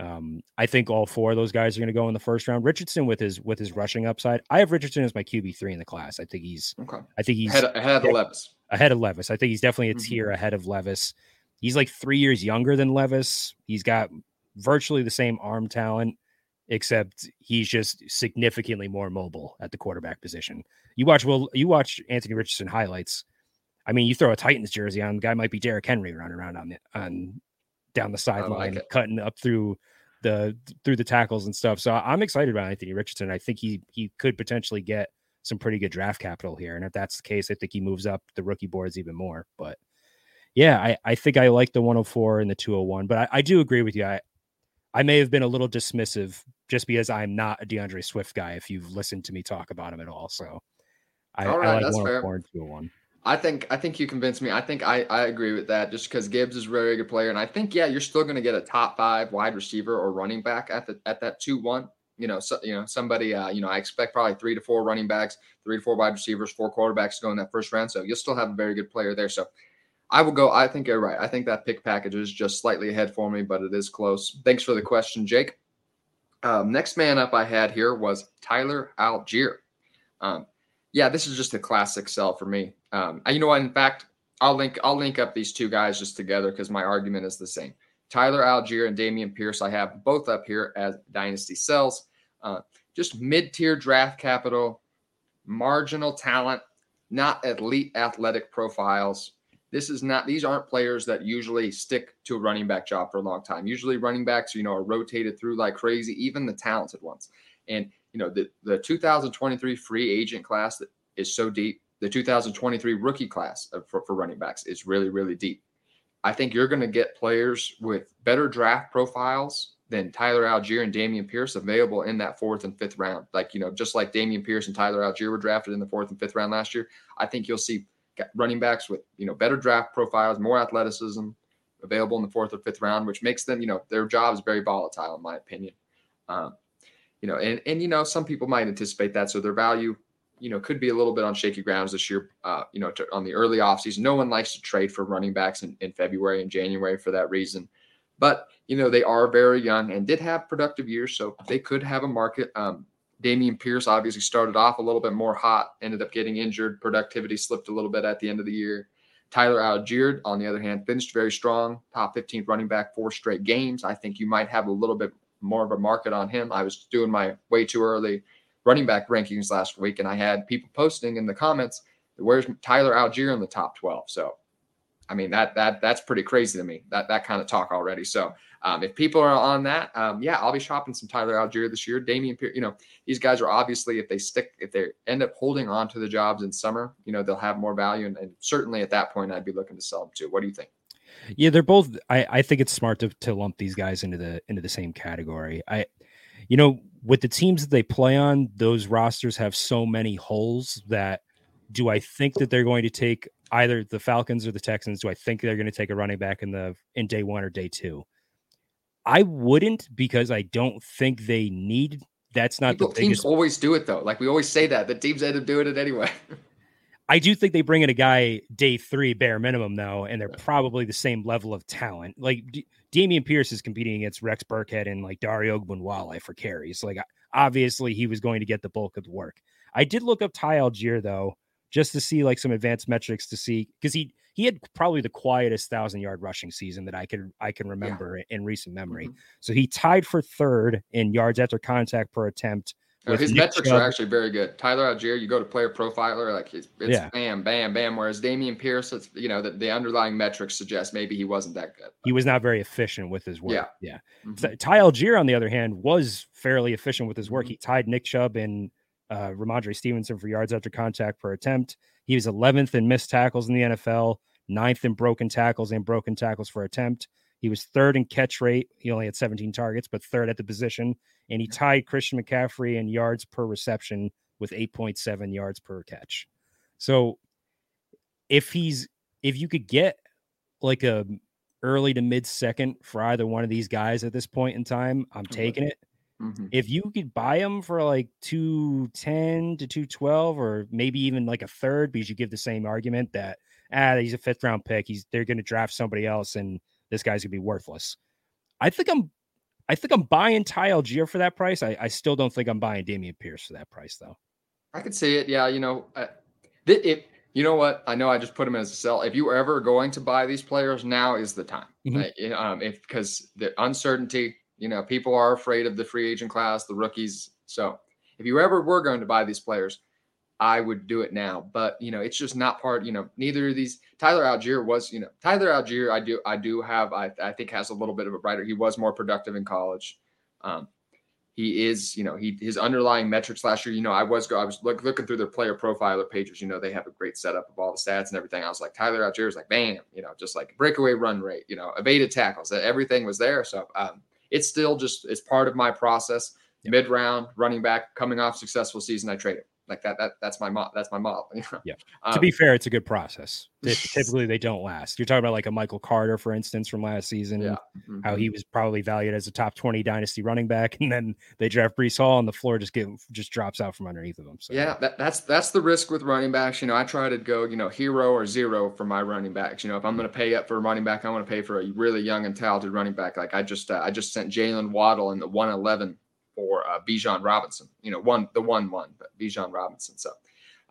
um, I think all four of those guys are going to go in the first round. Richardson with his with his rushing upside. I have Richardson as my QB three in the class. I think he's okay. I think he's
ahead, ahead of Levis.
Ahead of Levis. I think he's definitely a mm-hmm. tier ahead of Levis. He's like three years younger than Levis. He's got virtually the same arm talent, except he's just significantly more mobile at the quarterback position. You watch well, you watch Anthony Richardson highlights. I mean, you throw a Titans jersey on, the guy might be Derrick Henry running around on the, on down the sideline, like cutting up through the through the tackles and stuff. So I'm excited about Anthony Richardson. I think he he could potentially get some pretty good draft capital here. And if that's the case, I think he moves up the rookie boards even more. But yeah, I, I think I like the 104 and the 201. But I, I do agree with you. I I may have been a little dismissive just because I'm not a D'Andre Swift guy, if you've listened to me talk about him at all. So I, all right, I like 104 fair. Oh and 201.
I think I think you convinced me. I think I, I agree with that just because Gibbs is a very good player. And I think, yeah, you're still gonna get a top five wide receiver or running back at the at that two one. you know, so, you know, somebody, uh, you know, I expect probably three to four running backs, three to four wide receivers, four quarterbacks to go in that first round. So you'll still have a very good player there. So I will go. I think you're right. I think that pick package is just slightly ahead for me, but it is close. Thanks for the question, Jake. Um, next man up I had here was Tyler Allgeier. Um, yeah, this is just a classic sell for me. Um, you know what? In fact, I'll link I'll link up these two guys just together because my argument is the same. Tyler Allgeier and Dameon Pierce, I have both up here as dynasty sells. Uh, just mid-tier draft capital, marginal talent, not elite athletic profiles. This is not; these aren't players that usually stick to a running back job for a long time. Usually, running backs, you know, are rotated through like crazy, even the talented ones. And you know, the the 2023 free agent class that is so deep the 2023 rookie class for, for running backs is really, really deep. I think you're going to get players with better draft profiles than Tyler Allgeier and Dameon Pierce available in that fourth and fifth round. Like, you know, just like Dameon Pierce and Tyler Allgeier were drafted in the fourth and fifth round last year, I think you'll see running backs with, you know, better draft profiles, more athleticism available in the fourth or fifth round, which makes them, you know, their job is very volatile, in my opinion. Um, you know, and, and, you know, some people might anticipate that. So their value you know, could be a little bit on shaky grounds this year, uh, you know, to, on the early offseason. No one likes to trade for running backs in, in February and January for that reason. But, you know, they are very young and did have productive years, so they could have a market. Um, Dameon Pierce obviously started off a little bit more hot, ended up getting injured. Productivity slipped a little bit at the end of the year. Tyler Allgeier, on the other hand, finished very strong, top 15 running back, four straight games. I think you might have a little bit more of a market on him. I was doing my way too early running back rankings last week, and I had people posting in the comments, "Where's Tyler Allgeier in the top 12?" So, I mean that that that's pretty crazy to me. That that kind of talk already. So, um, if people are on that, um, yeah, I'll be shopping some Tyler Allgeier this year. Dameon, you know, these guys are obviously if they stick, if they end up holding on to the jobs in summer, you know, they'll have more value, and, and certainly at that point, I'd be looking to sell them too. What do you think?
Yeah, they're both. I, I think it's smart to, to lump these guys into the into the same category. I, you know, with the teams that they play on, those rosters have so many holes that do I think that they're going to take either the Falcons or the Texans? Do I think they're going to take a running back in the in day one or day two? I wouldn't because I don't think they need. That's not
People,
the
teams always do it though. Like we always say that the teams end up doing it anyway. *laughs*
I do think they bring in a guy day three bare minimum though, and they're probably the same level of talent. Like D- Dameon Pierce is competing against Rex Burkhead and like Dare Ogunbowale for carries. Like obviously he was going to get the bulk of the work. I did look up Ty Allgeier though, just to see like some advanced metrics to see because he he had probably the quietest thousand yard rushing season that I can I can remember yeah. in recent memory. Mm-hmm. So he tied for third in yards after contact per attempt
his Nick metrics Chubb. are actually very good. Tyler Allgeier, you go to player profiler, like it's, it's yeah. bam, bam, bam. Whereas Dameon Pierce, it's you know the, the underlying metrics suggest maybe he wasn't that good.
He was not very efficient with his work. Yeah, yeah. Mm-hmm. Ty Allgeier, on the other hand, was fairly efficient with his work. Mm-hmm. He tied Nick Chubb and uh, Rhamondre Stevenson for yards after contact per attempt. He was 11th in missed tackles in the NFL, ninth in broken tackles and broken tackles for attempt. He was third in catch rate. He only had 17 targets, but third at the position. And he tied Christian McCaffrey in yards per reception with 8.7 yards per catch. So if he's if you could get like a early to mid second for either one of these guys at this point in time, I'm taking it. Mm-hmm. If you could buy him for like 210 to 212 or maybe even like a third because you give the same argument that ah he's a fifth round pick, he's they're going to draft somebody else and this guy's gonna be worthless. I think I'm I think I'm buying Ty Allgeier for that price. I, I still don't think I'm buying Dameon Pierce for that price though.
I could see it. Yeah, you know, uh, if you know what, I know I just put him as a sell. If you are ever going to buy these players, now is the time. Mm-hmm. um, if because the uncertainty, you know, people are afraid of the free agent class, the rookies. So if you ever were going to buy these players, I would do it now. But you know, it's just not part. You know, neither of these. Tyler Allgeier was. You know, Tyler Allgeier. I do. I do have. I, I think has a little bit of a brighter. He was more productive in college. Um, he is. You know, he his underlying metrics last year. You know, I was. I was look, looking through their player profiler pages. You know, they have a great setup of all the stats and everything. I was like, Tyler Allgeier is like, bam. You know, just like breakaway run rate. You know, evaded tackles. Everything was there. So um, it's still just it's part of my process. Yep. Mid round running back coming off successful season. I trade it like that. That that's my model. That's my model. *laughs* You
know? Yeah. Um, to be fair, it's a good process. *laughs* Typically, they don't last. You're talking about like a Michael Carter, for instance, from last season.
Yeah.
Mm-hmm. How he was probably valued as a top 20 dynasty running back, *laughs* and then they draft Breece Hall, and the floor just get just drops out from underneath of them.
So yeah, that, that's that's the risk with running backs. You know, I try to go, you know, hero or zero for my running backs. You know, if I'm going to pay up for a running back, I want to pay for a really young and talented running back. Like I just uh, I just sent Jaylen Waddle in the 111 for uh, Bijan Robinson. You know, one the one one, Bijan Robinson. So,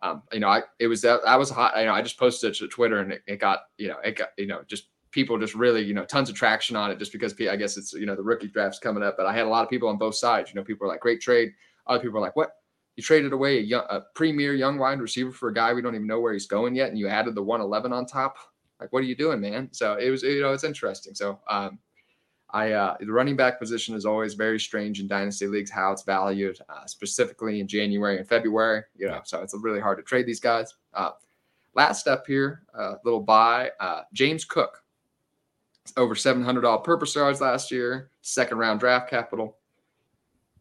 um, you know, I it was that I was hot. You know, I just posted it to Twitter and it, it got you know it got you know just people just really you know tons of traction on it just because I guess it's you know the rookie draft's coming up. But I had a lot of people on both sides. You know, people were like, "Great trade." Other people were like, "What? You traded away a, young, a premier young wide receiver for a guy we don't even know where he's going yet, and you added the 111 on top." Like, what are you doing, man? So it was, you know, it's interesting. So, um, I uh, the running back position is always very strange in dynasty leagues how it's valued, uh, specifically in January and February. You know, so it's really hard to trade these guys. Uh, last up here, uh, little buy uh, James Cook, over seven hundred dollar purpose yards last year, second round draft capital.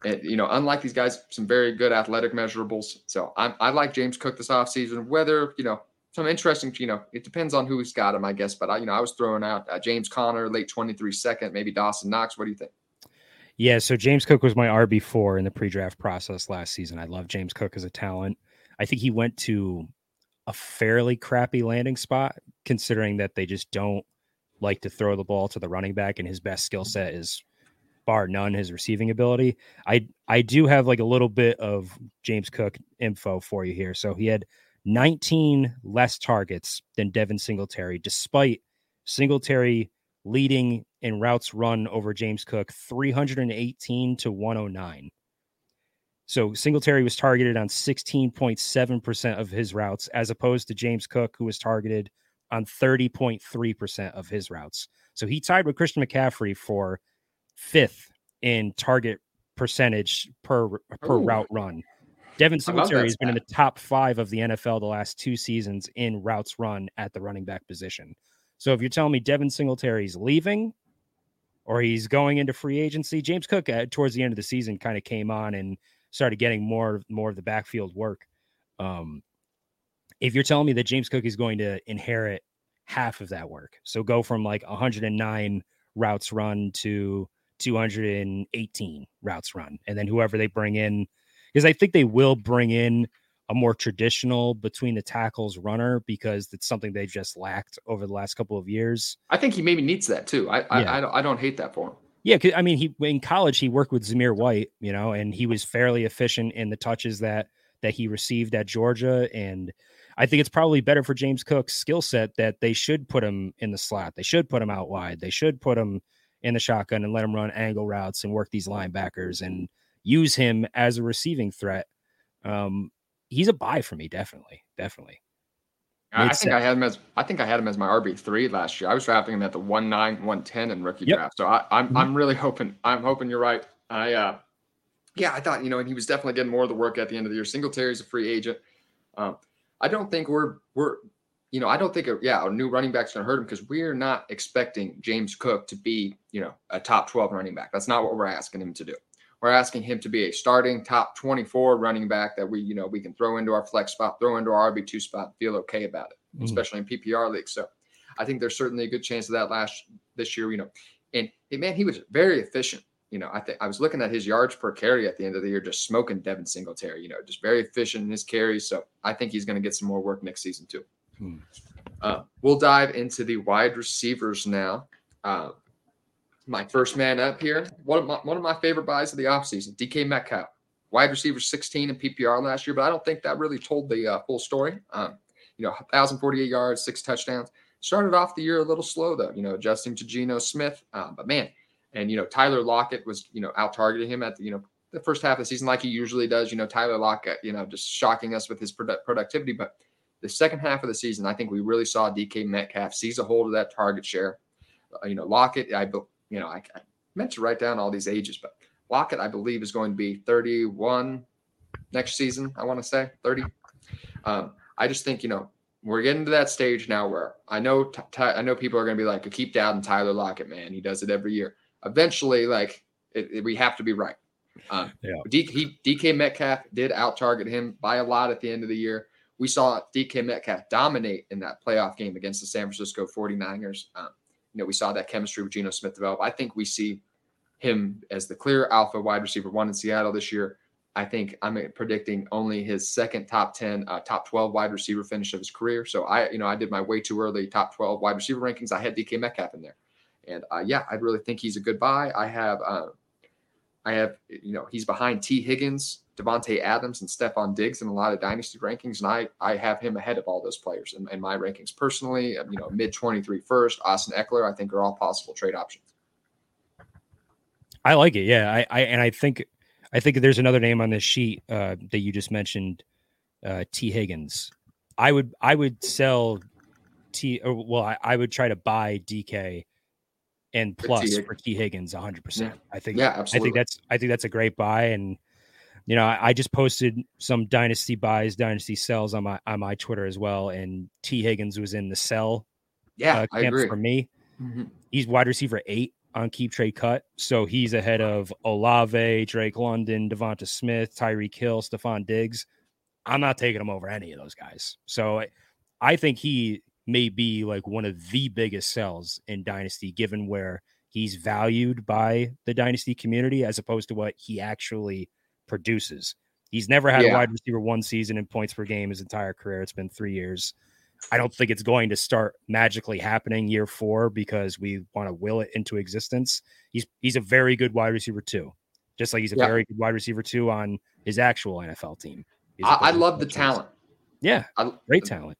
And, you know, unlike these guys, some very good athletic measurables. So I'm, I like James Cook this offseason, whether, you know, some interesting, you know, it depends on who's got him, I guess. But I, you know, I was throwing out uh, James Conner, late 23 second, maybe Dawson Knox. What do you think?
Yeah, so James Cook was my RB four in the pre-draft process last season. I love James Cook as a talent. I think he went to a fairly crappy landing spot, considering that they just don't like to throw the ball to the running back, and his best skill set is bar none his receiving ability. I I do have like a little bit of James Cook info for you here. So he had 19 less targets than Devin Singletary, despite Singletary leading in routes run over James Cook 318 to 109. So Singletary was targeted on 16.7% of his routes, as opposed to James Cook, who was targeted on 30.3% of his routes. So he tied with Christian McCaffrey for fifth in target percentage per per Ooh. route run. Devin Singletary has been in the top five of the NFL the last two seasons in routes run at the running back position. So if you're telling me Devin Singletary's leaving or he's going into free agency, James Cook uh, towards the end of the season kind of came on and started getting more more of the backfield work. Um, if you're telling me that James Cook is going to inherit half of that work, so go from like 109 routes run to 218 routes run, and then whoever they bring in because I think they will bring in a more traditional between the tackles runner because it's something they just lacked over the last couple of years.
I think he maybe needs that too. I yeah. I, I, don't, I don't hate that for him.
Yeah, I mean, he in college he worked with Zamir White, you know, and he was fairly efficient in the touches that that he received at Georgia. And I think it's probably better for James Cook's skill set that they should put him in the slot. They should put him out wide. They should put him in the shotgun and let him run angle routes and work these linebackers and use him as a receiving threat. Um, he's a buy for me, definitely, definitely.
I think sense. I had him as I think I had him as my RB three last year. I was drafting him at the one nine one ten in rookie yep. draft. So I, am I'm, mm-hmm. I'm really hoping I'm hoping you're right. I uh, yeah, I thought you know, and he was definitely getting more of the work at the end of the year. Singletary's a free agent. Um, I don't think we're we're you know I don't think a, yeah a new running back's gonna hurt him because we're not expecting James Cook to be you know a top twelve running back. That's not what we're asking him to do. We're asking him to be a starting top 24 running back that we, you know, we can throw into our flex spot, throw into our RB2 spot, feel okay about it, mm-hmm. especially in PPR leagues. So I think there's certainly a good chance of that last this year, you know. And man, he was very efficient. You know, I think I was looking at his yards per carry at the end of the year, just smoking Devin Singletary, you know, just very efficient in his carries. So I think he's going to get some more work next season too. Hmm. Uh, we'll dive into the wide receivers now. Uh, my first man up here. One of my one of my favorite buys of the offseason, DK Metcalf. Wide receiver 16 in PPR last year, but I don't think that really told the uh, full story. Um, you know, 1,048 yards, six touchdowns. Started off the year a little slow though, you know, adjusting to Geno Smith. Um, but man, and you know, Tyler Lockett was, you know, out targeting him at the, you know, the first half of the season like he usually does. You know, Tyler Lockett, you know, just shocking us with his produ- productivity. But the second half of the season, I think we really saw DK Metcalf seize a hold of that target share. Uh, you know, Lockett, I you know, I, I meant to write down all these ages, but Lockett, I believe, is going to be 31 next season. I want to say 30. Um, I just think, you know, we're getting to that stage now where I know, t- t- I know people are going to be like, keep down Tyler Lockett, man. He does it every year. Eventually, like, it, it, we have to be right. Um, yeah. D, he, DK Metcalf did out target him by a lot at the end of the year. We saw DK Metcalf dominate in that playoff game against the San Francisco 49ers. Um, know, we saw that chemistry with Geno Smith develop. I think we see him as the clear alpha wide receiver one in Seattle this year. I think I'm predicting only his second top 10, uh, top 12 wide receiver finish of his career. So I, you know, I did my way too early top 12 wide receiver rankings. I had DK Metcalf in there. And uh, yeah, I really think he's a good buy. I have, uh, I have, you know, he's behind Tee Higgins, Davante Adams, and Stefon Diggs in a lot of dynasty rankings, and I I have him ahead of all those players in, in my rankings personally. You know, mid 23 first, Austin Ekeler, I think are all possible trade options.
I like it. Yeah, I, I and I think I think there's another name on this sheet uh, that you just mentioned, uh, Tee Higgins. I would I would sell T. Or, well, I, I would try to buy DK and plus for Tee Higgins 100. percent I think
yeah, absolutely.
I think that's I think that's a great buy and you know, I, I, just posted some dynasty buys, dynasty sells on my on my Twitter as well, and Tee Higgins was in the sell.
Yeah, uh, I agree.
For me, mm-hmm. he's wide receiver eight on keep trade cut, so he's ahead of Olave, Drake London, Devonta Smith, Tyreek Hill, Stefon Diggs. I'm not taking him over any of those guys. So I, I think he may be like one of the biggest sells in dynasty, given where he's valued by the dynasty community as opposed to what he actually produces. He's never had yeah. a wide receiver one season in points per game his entire career. It's been three years. I don't think it's going to start magically happening year four because we want to will it into existence. He's he's a very good wide receiver too, just like he's a yeah. very good wide receiver too on his actual NFL team.
I, I, love the talent.
Yeah, I, great talent.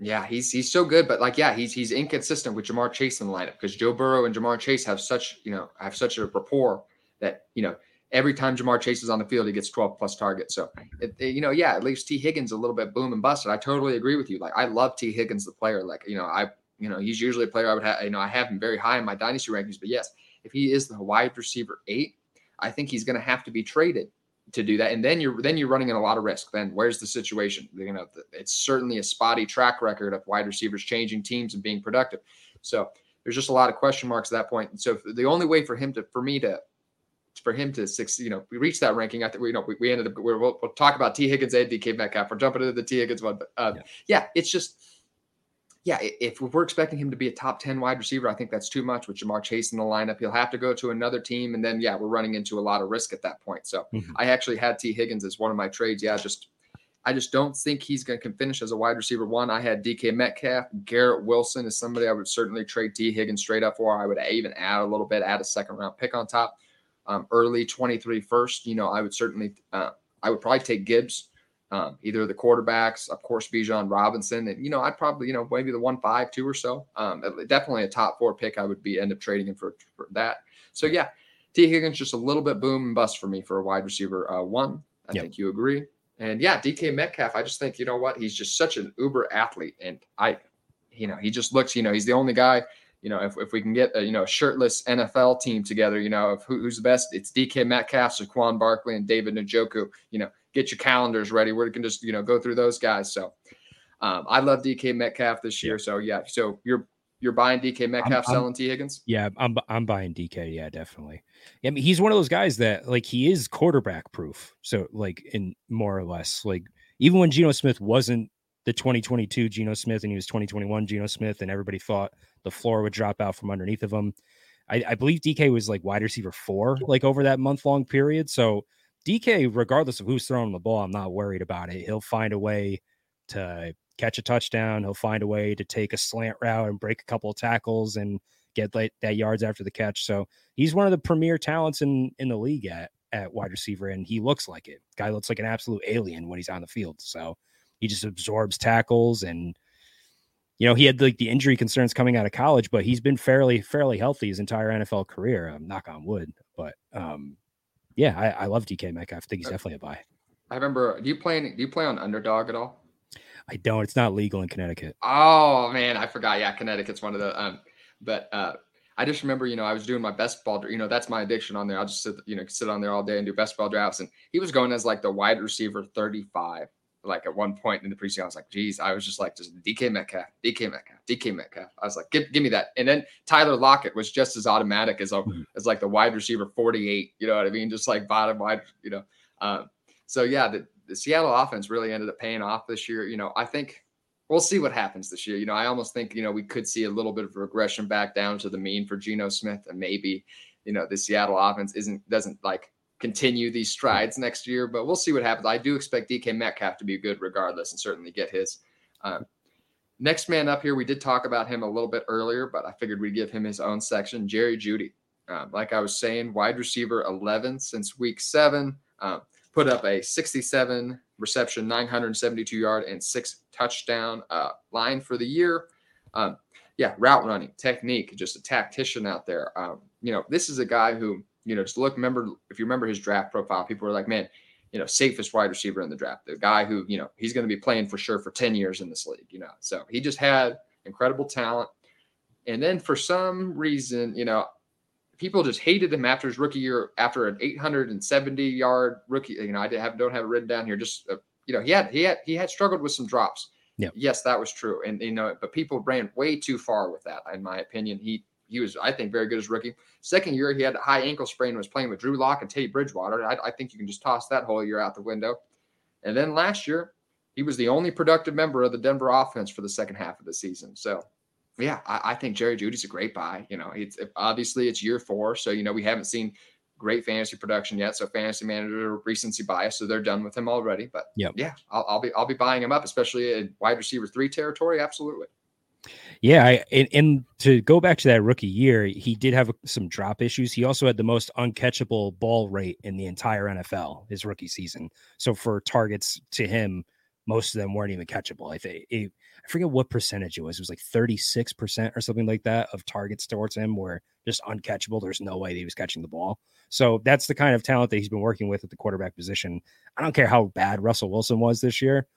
Yeah, he's he's so good, but like, yeah, he's he's inconsistent with Ja'Marr Chase in the lineup because Joe Burrow and Ja'Marr Chase have such you know have such a rapport that you know every time Ja'Marr Chase is on the field, he gets 12 plus targets. So, it, it, you know, yeah, it leaves Tee Higgins a little bit boom and busted. I totally agree with you. Like, I love Tee Higgins, the player. Like, you know, I, you know, he's usually a player I would have, you know, I have him very high in my dynasty rankings. But yes, if he is the wide receiver eight, I think he's going to have to be traded to do that. And then you're then you're running in a lot of risk. Then where's the situation? You know, it's certainly a spotty track record of wide receivers changing teams and being productive. So there's just a lot of question marks at that point. So the only way for him to, for me to for him to six, you know, we reached that ranking. I think we, you know, we, we ended up, we will we'll talk about Tee Higgins and DK Metcalf. We're jumping into the Tee Higgins one, but uh, yeah. yeah, it's just, yeah, if we're expecting him to be a top 10 wide receiver, I think that's too much with Ja'Marr Chase in the lineup. He'll have to go to another team. And then, yeah, we're running into a lot of risk at that point. So mm-hmm. I actually had Tee Higgins as one of my trades. Yeah, just, I just don't think he's going to finish as a wide receiver one. I had DK Metcalf. Garrett Wilson is somebody I would certainly trade Tee Higgins straight up for. I would even add a little bit, add a second round pick on top um, early 23 first, you know, I would certainly, uh, I would probably take Gibbs, um, either the quarterbacks, of course, Bijan Robinson, and you know, I'd probably, you know, maybe the one five two or so. Um, definitely a top four pick. I would be end up trading him for, for that. So yeah, Tee Higgins just a little bit boom and bust for me for a wide receiver uh, one. I yep. think you agree. And yeah, DK Metcalf, I just think you know what he's just such an uber athlete, and I, you know, he just looks, you know, he's the only guy you know, if, if we can get a, you know, a shirtless NFL team together, you know, of who, who's the best, it's DK Metcalf, Saquon Barkley, and David Njoku. You know, get your calendars ready. We can just, you know, go through those guys. So um, I love DK Metcalf this year. So yeah, so you're you're buying DK Metcalf, I'm, selling Tee Higgins.
Yeah, I'm I'm buying DK. Yeah, definitely. I mean, he's one of those guys that like he is quarterback proof. So like in more or less, like even when Geno Smith wasn't the 2022 Geno Smith and he was 2021 Geno Smith, and everybody thought the floor would drop out from underneath of him. I, I believe DK was like wide receiver four, like over that month long period. So DK, regardless of who's throwing the ball, I'm not worried about it. He'll find a way to catch a touchdown. He'll find a way to take a slant route and break a couple of tackles and get like that yards after the catch. So he's one of the premier talents in in the league at at wide receiver, and he looks like it. Guy looks like an absolute alien when he's on the field. So he just absorbs tackles and you know he had like the injury concerns coming out of college but he's been fairly fairly healthy his entire nfl career um, knock on wood but um yeah i, I love dk metcalf. I think he's definitely a buy.
I remember do you play do you play on underdog at all?
I don't. It's not legal in connecticut.
Oh man i forgot. Yeah connecticut's one of the um but uh I just remember, you know, I was doing my best ball, you know, that's my addiction on there. I'll just sit, you know, sit on there all day and do best ball drafts. And he was going as like the wide receiver 35 like at one point in the preseason, I was like, geez, I was just like, just DK Metcalf, DK Metcalf, DK Metcalf. I was like, give, give me that. And then Tyler Lockett was just as automatic as a, mm-hmm. as like the wide receiver 48, you know what I mean? Just like bottom wide, you know. Um, so yeah, the, the Seattle offense really ended up paying off this year. You know, I think we'll see what happens this year. You know, I almost think, you know, we could see a little bit of regression back down to the mean for Geno Smith and maybe, you know, the Seattle offense isn't, doesn't like continue these strides next year, but we'll see what happens. I do expect DK Metcalf to be good regardless and certainly get his. Um, next man up here, we did talk about him a little bit earlier, but I figured we'd give him his own section. Jerry Jeudy, Um, like I was saying, wide receiver 11 since week seven, um, put up a 67 reception, 972 yard, and six touchdown uh, line for the year. Um, yeah, route running, technique, just a tactician out there. Um, you know, this is a guy who you know, just look, remember, if you remember his draft profile, people were like, man, you know, safest wide receiver in the draft, the guy who, you know, he's going to be playing for sure for 10 years in this league, you know. So he just had incredible talent. And then for some reason, you know, people just hated him after his rookie year, after an 870 yard rookie. You know, I have, don't have it written down here. Just, uh, you know, he had, he had, he had struggled with some drops. Yeah. Yes, that was true. And, you know, but people ran way too far with that, in my opinion. He, he was, I think, very good as rookie. Second year, he had a high ankle sprain and was playing with Drew Lock and Teddy Bridgewater. I, I think you can just toss that whole year out the window. And then last year, he was the only productive member of the Denver offense for the second half of the season. So, yeah, I, I think Jerry Jeudy's a great buy. You know, it's obviously it's year four, so you know we haven't seen great fantasy production yet. So fantasy manager recency bias, so they're done with him already. But yep. yeah, I'll, I'll be I'll be buying him up, especially in wide receiver three territory. Absolutely.
Yeah, I, and, and, to go back to that rookie year, he did have some drop issues. He also had the most uncatchable ball rate in the entire NFL his rookie season. So for targets to him, most of them weren't even catchable. I think I forget what percentage it was. It was like 36% or something like that of targets towards him were just uncatchable. There's no way he was catching the ball. So that's the kind of talent that he's been working with at the quarterback position. I don't care how bad Russell Wilson was this year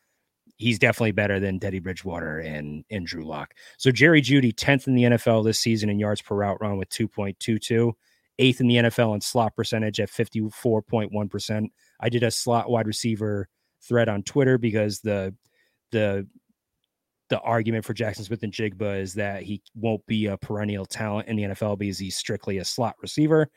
he's definitely better than Teddy Bridgewater and, and Drew Lock. So Jerry Jeudy, 10th in the NFL this season in yards per route run with 2.22, eighth in the NFL in slot percentage at 54.1%. I did a slot wide receiver thread on Twitter because the the the argument for Jaxon Smith-Njigba is that he won't be a perennial talent in the NFL because he's strictly a slot receiver.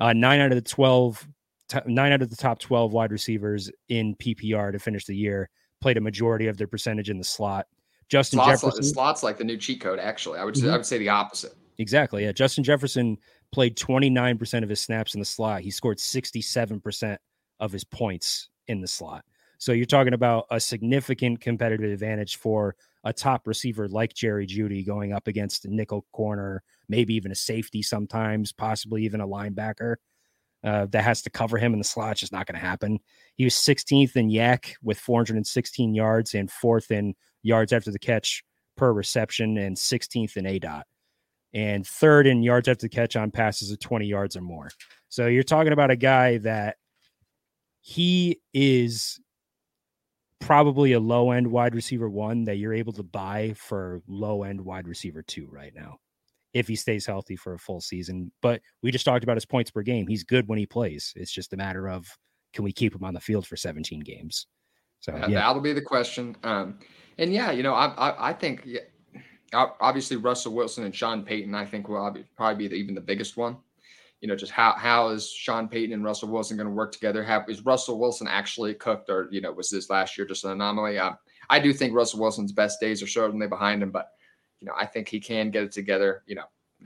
Uh, nine out of the 12, t- nine out of the top 12 wide receivers in PPR to finish the year played a majority of their percentage in the slot. Justin slots, Jefferson
slots like the new cheat code. Actually, I would say, mm-hmm. I would say the opposite.
Exactly. Yeah, Justin Jefferson played 29% of his snaps in the slot. He scored 67% of his points in the slot. So you're talking about a significant competitive advantage for a top receiver like Jerry Jeudy going up against a nickel corner, maybe even a safety sometimes, possibly even a linebacker uh, that has to cover him in the slot. Just not going to happen. He was 16th in YAC with 416 yards and fourth in yards after the catch per reception and 16th in aDOT and third in yards after the catch on passes of 20 yards or more. So you're talking about a guy that he is probably a low end wide receiver one that you're able to buy for low end wide receiver two right now if he stays healthy for a full season. But we just talked about his points per game. He's good when he plays. It's just a matter of can we keep him on the field for 17 games?
So yeah. that'll be the question. Um, and yeah, you know, I I, I think yeah, obviously Russell Wilson and Sean Payton, I think will probably be the, even the biggest one. You know, just how how is Sean Payton and Russell Wilson going to work together? Have is Russell Wilson actually cooked, or you know, was this last year just an anomaly? Uh, I do think Russell Wilson's best days are certainly behind him, but you know, I think he can get it together. You know,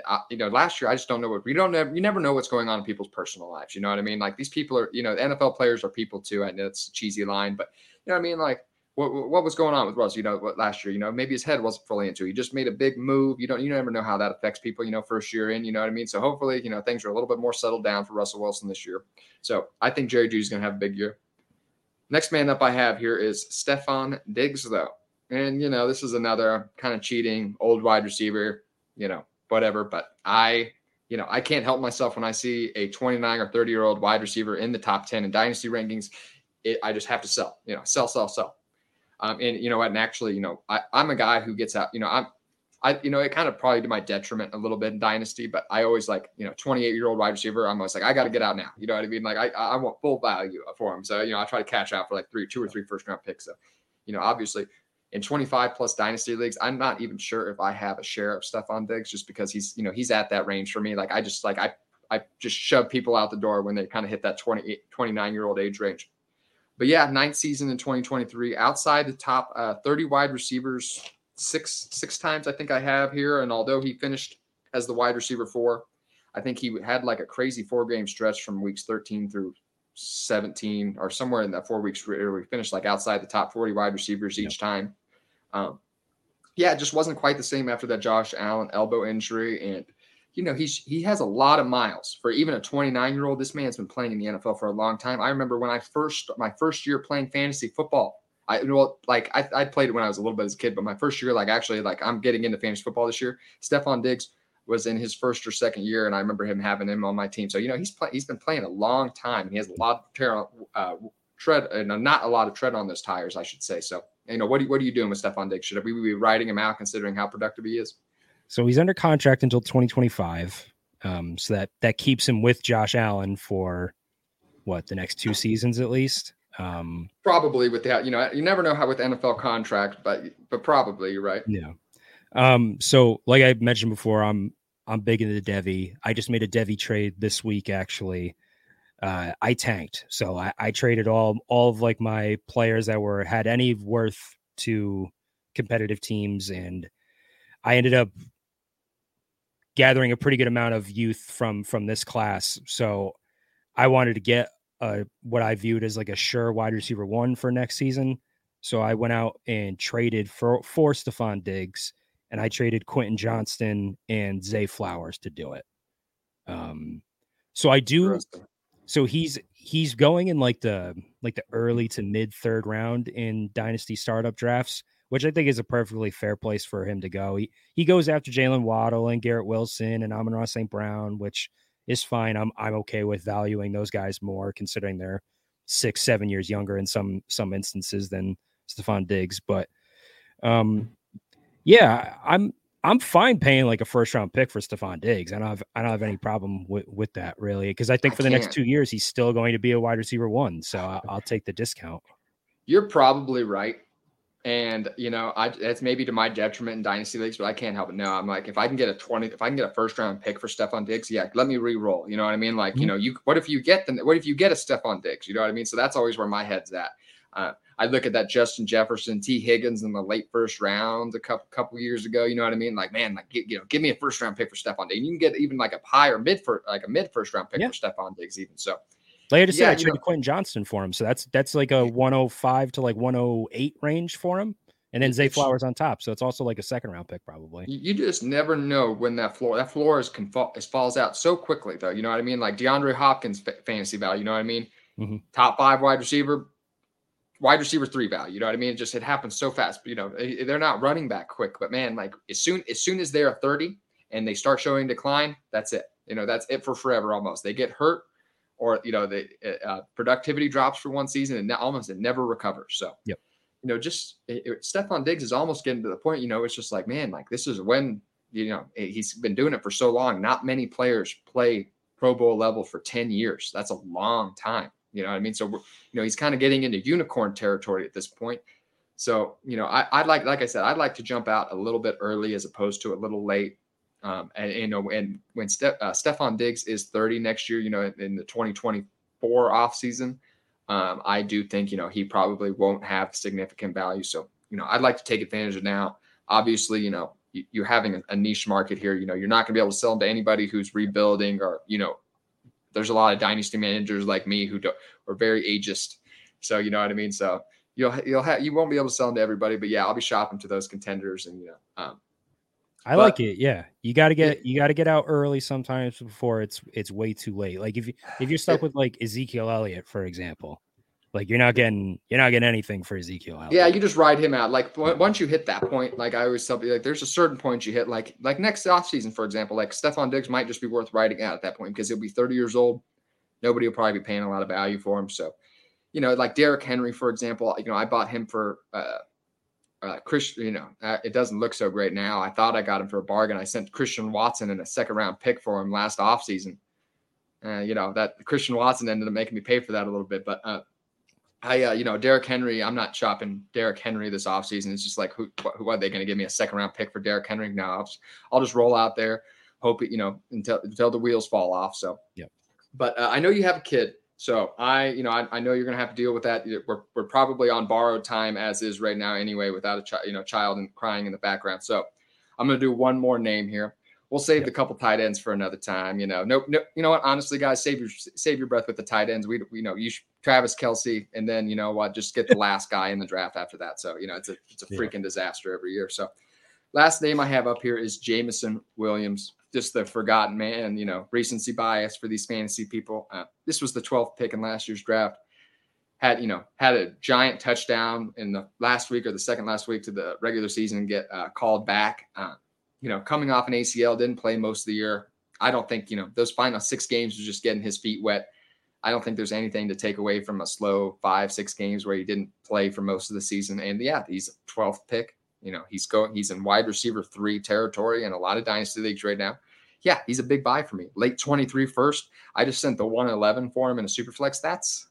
uh, you know, last year I just don't know what we don't know. You never know what's going on in people's personal lives. You know what I mean? Like these people are, you know, NFL players are people too. I know it's a cheesy line, but you know what I mean? Like what, what was going on with Russ? You know, what last year? You know, maybe his head wasn't fully into. It. He just made a big move. You don't, you never know how that affects people. You know, first year in. You know what I mean? So hopefully, you know, things are a little bit more settled down for Russell Wilson this year. So I think Jerry Jeudy's going to have a big year. Next man up I have here is Stefon Diggs, though. And, you know, this is another kind of cheating old wide receiver, you know, whatever. But I, you know, I can't help myself when I see a 29 or 30 year old wide receiver in the top 10 in dynasty rankings. It, I just have to sell, you know, sell, sell, sell. Um, and you know what? And actually, you know, I, I'm a guy who gets out, you know, I'm, I, you know, it kind of probably to my detriment a little bit in dynasty, but I always like, you know, 28 year old wide receiver. I'm always like, I got to get out now. You know what I mean? Like, I, I want full value for him. So, you know, I try to cash out for like three, two or three first round picks. So, you know, obviously in 25 plus dynasty leagues, I'm not even sure if I have a share of Stefon Diggs just because he's, you know, he's at that range for me. Like, I just like, I, I just shove people out the door when they kind of hit that 20, 29 year old age range. But yeah, ninth season in 2023, outside the top uh, 30 wide receivers six six times I think I have here. And although he finished as the wide receiver four, I think he had like a crazy four game stretch from weeks 13 through 17 or somewhere in that four weeks where we finished like outside the top 40 wide receivers each time. Um, yeah, it just wasn't quite the same after that Josh Allen elbow injury. And, you know, he's he has a lot of miles for even a 29 year old. This man's been playing in the NFL for a long time. I remember when I first my first year playing fantasy football, I well, like I, I played it when I was a little bit as a kid, but my first year, like actually, like I'm getting into fantasy football this year. Stefon Diggs was in his first or second year, and I remember him having him on my team. So you know he's play, he's been playing a long time. He has a lot of uh, tread, uh, not a lot of tread on those tires, I should say. So you know what are, what are you doing with Stefon Diggs? Should we be writing him out considering how productive he is?
So he's under contract until 2025. Um, so that that keeps him with Josh Allen for what the next two seasons at least. Um,
probably with that, you know, you never know how with NFL contract, but but probably you're right.
Yeah. Um, so like I mentioned before, I'm I'm big into devy. I just made a devy trade this week actually. Uh, I tanked, so I, I traded all all of like my players that were had any worth to competitive teams, and I ended up gathering a pretty good amount of youth from from this class. So I wanted to get uh, what I viewed as like a sure wide receiver one for next season. So I went out and traded for for Stefon Diggs, and I traded Quentin Johnston and Zay Flowers to do it. Um, so I do. So he's he's going in like the like the early to mid third round in dynasty startup drafts, which I think is a perfectly fair place for him to go. He he goes after Jaylen Waddle and Garrett Wilson and Amon-Ra St. Brown, which is fine. I'm I'm okay with valuing those guys more, considering they're six, seven years younger in some some instances than Stefon Diggs. But um, yeah, I'm I'm fine paying like a first round pick for Stefon Diggs. I don't have I don't have any problem with, with that really because I think for I the next two years he's still going to be a wide receiver one. So *sighs* I'll, I'll take the discount.
You're probably right. And you know, I that's maybe to my detriment in dynasty leagues, but I can't help it. No, I'm like, if I can get a 20, if I can get a first round pick for Stefon Diggs, yeah, let me re-roll. You know what I mean? Like, mm-hmm. you know, you what if you get the what if you get a Stefon Diggs? You know what I mean? So that's always where my head's at. Uh, I look at that Justin Jefferson, Tee Higgins in the late first round a couple couple years ago. You know what I mean? Like, man, like you know, give me a first round pick for Stefon Diggs. You can get even like a higher mid for like a mid first round pick yeah. for Stefon Diggs, even so.
Like I just yeah, I traded Quentin Johnston for him, so that's that's like a 105 to like 108 range for him and then Zay Flowers on top. So it's also like a second round pick, probably.
You just never know when that floor that floor is can fall, is falls out so quickly, though. You know what I mean? Like DeAndre Hopkins fantasy value. You know what I mean? Mm-hmm. Top five wide receiver, wide receiver three value. You know what I mean? It just it happens so fast. You know eh, they're not running back quick, but man, like as soon as soon as they're thirty and they start showing decline, that's it. You know that's it for forever almost. They get hurt or you know the eh, eh, uh, productivity drops for one season and almost it never recovers. So
yep
you know, just it, it, Stefon Diggs is almost getting to the point, you know, it's just like, man, like this is when, you know, he's been doing it for so long. Not many players play Pro Bowl level for 10 years. That's a long time. You know what I mean? So, you know, he's kind of getting into unicorn territory at this point. So, you know, I, would like, like I said, I'd like to jump out a little bit early as opposed to a little late. Um, and, you know, and when Ste- uh, Stefon Diggs is 30 next year, you know, in, in the 2024 off season, um, I do think, you know, he probably won't have significant value. So, you know, I'd like to take advantage of now. Obviously, you know, you're having a niche market here. You know, you're not going to be able to sell them to anybody who's rebuilding or, you know, there's a lot of dynasty managers like me who do, are very ageist. So, you know what I mean? So you'll, you'll have, you won't be able to sell them to everybody, but yeah, I'll be shopping to those contenders and, you know, um,
I but, like it. Yeah, you got to get you got to get out early sometimes before it's it's way too late. Like if you if you're stuck with like Ezekiel Elliott, for example, like you're not getting you're not getting anything for Ezekiel.
Elliott. Yeah, you just ride him out. Like once you hit that point, like I always tell you, like there's a certain point you hit. Like like next offseason, for example, like Stefon Diggs might just be worth riding out at that point because he'll be 30 years old. Nobody will probably be paying a lot of value for him. So, you know, like Derrick Henry, for example, you know, I bought him for uh, uh, Chris, you know, uh, it doesn't look so great now. I thought I got him for a bargain. I sent Christian Watson in a second round pick for him last offseason. Uh, you know, that Christian Watson ended up making me pay for that a little bit. But uh, I, uh, you know, Derrick Henry, I'm not shopping Derrick Henry this offseason. It's just like, who, who are they going to give me a second round pick for Derrick Henry? No, I'll just, I'll just roll out there, hope it, you know, until, until the wheels fall off. So,
yeah.
But uh, I know you have a kid. So I, you know, I, I know you're going to have to deal with that. We're, we're probably on borrowed time as is right now anyway, without a child, you know, child and crying in the background. So I'm going to do one more name here. We'll save yep. the couple tight ends for another time. You know, no, no, you know what? Honestly, guys, save your save your breath with the tight ends. We, you know, you Travis Kelce, and then you know what? Just get the *laughs* last guy in the draft after that. So you know, it's a it's a freaking yeah. disaster every year. So last name I have up here is Jameson Williams just the forgotten man, you know, recency bias for these fantasy people. Uh, this was the 12th pick in last year's draft. Had, you know, had a giant touchdown in the last week or the second last week to the regular season and get uh, called back. Uh, you know, coming off an ACL, didn't play most of the year. I don't think, you know, those final six games was just getting his feet wet. I don't think there's anything to take away from a slow five, six games where he didn't play for most of the season. And yeah, he's a 12th pick. You know, he's going, he's in wide receiver three territory in a lot of dynasty leagues right now yeah, he's a big buy for me. Late 23 first. I just sent the 111 for him in a super flex. That's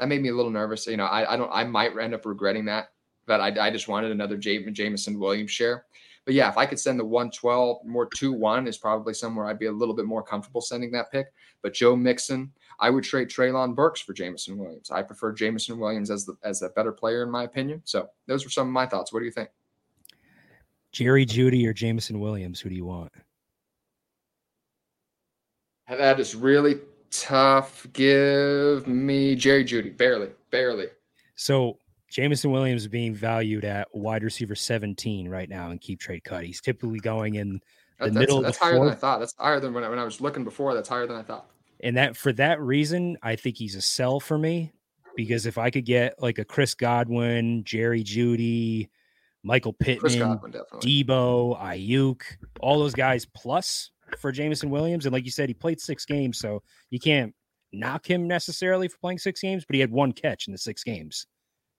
that made me a little nervous. You know, I, I don't I might end up regretting that, but I, I just wanted another Jameson Williams share. But yeah, if I could send the 112 more 2 1 is probably somewhere I'd be a little bit more comfortable sending that pick. But Joe Mixon, I would trade Treylon Burks for Jameson Williams. I prefer Jameson Williams as the as a better player in my opinion. So those were some of my thoughts. What do you think?
Jerry Jeudy or Jameson Williams? Who do you want?
That is really tough. Give me Jerry Jeudy. Barely, barely.
So Jameson Williams being valued at wide receiver 17 right now in keep trade cut. He's typically going in the
that's,
middle.
That's, higher fourth. than I thought. That's higher than when I, when I was looking before. That's higher than I thought.
And that for that reason, I think he's a sell for me because if I could get like a Chris Godwin, Jerry Jeudy, Michael Pittman, Godwin, Deebo, Aiyuk, all those guys plus for Jameson Williams. And like you said, he played six games, so you can't knock him necessarily for playing six games, but he had one catch in the six games.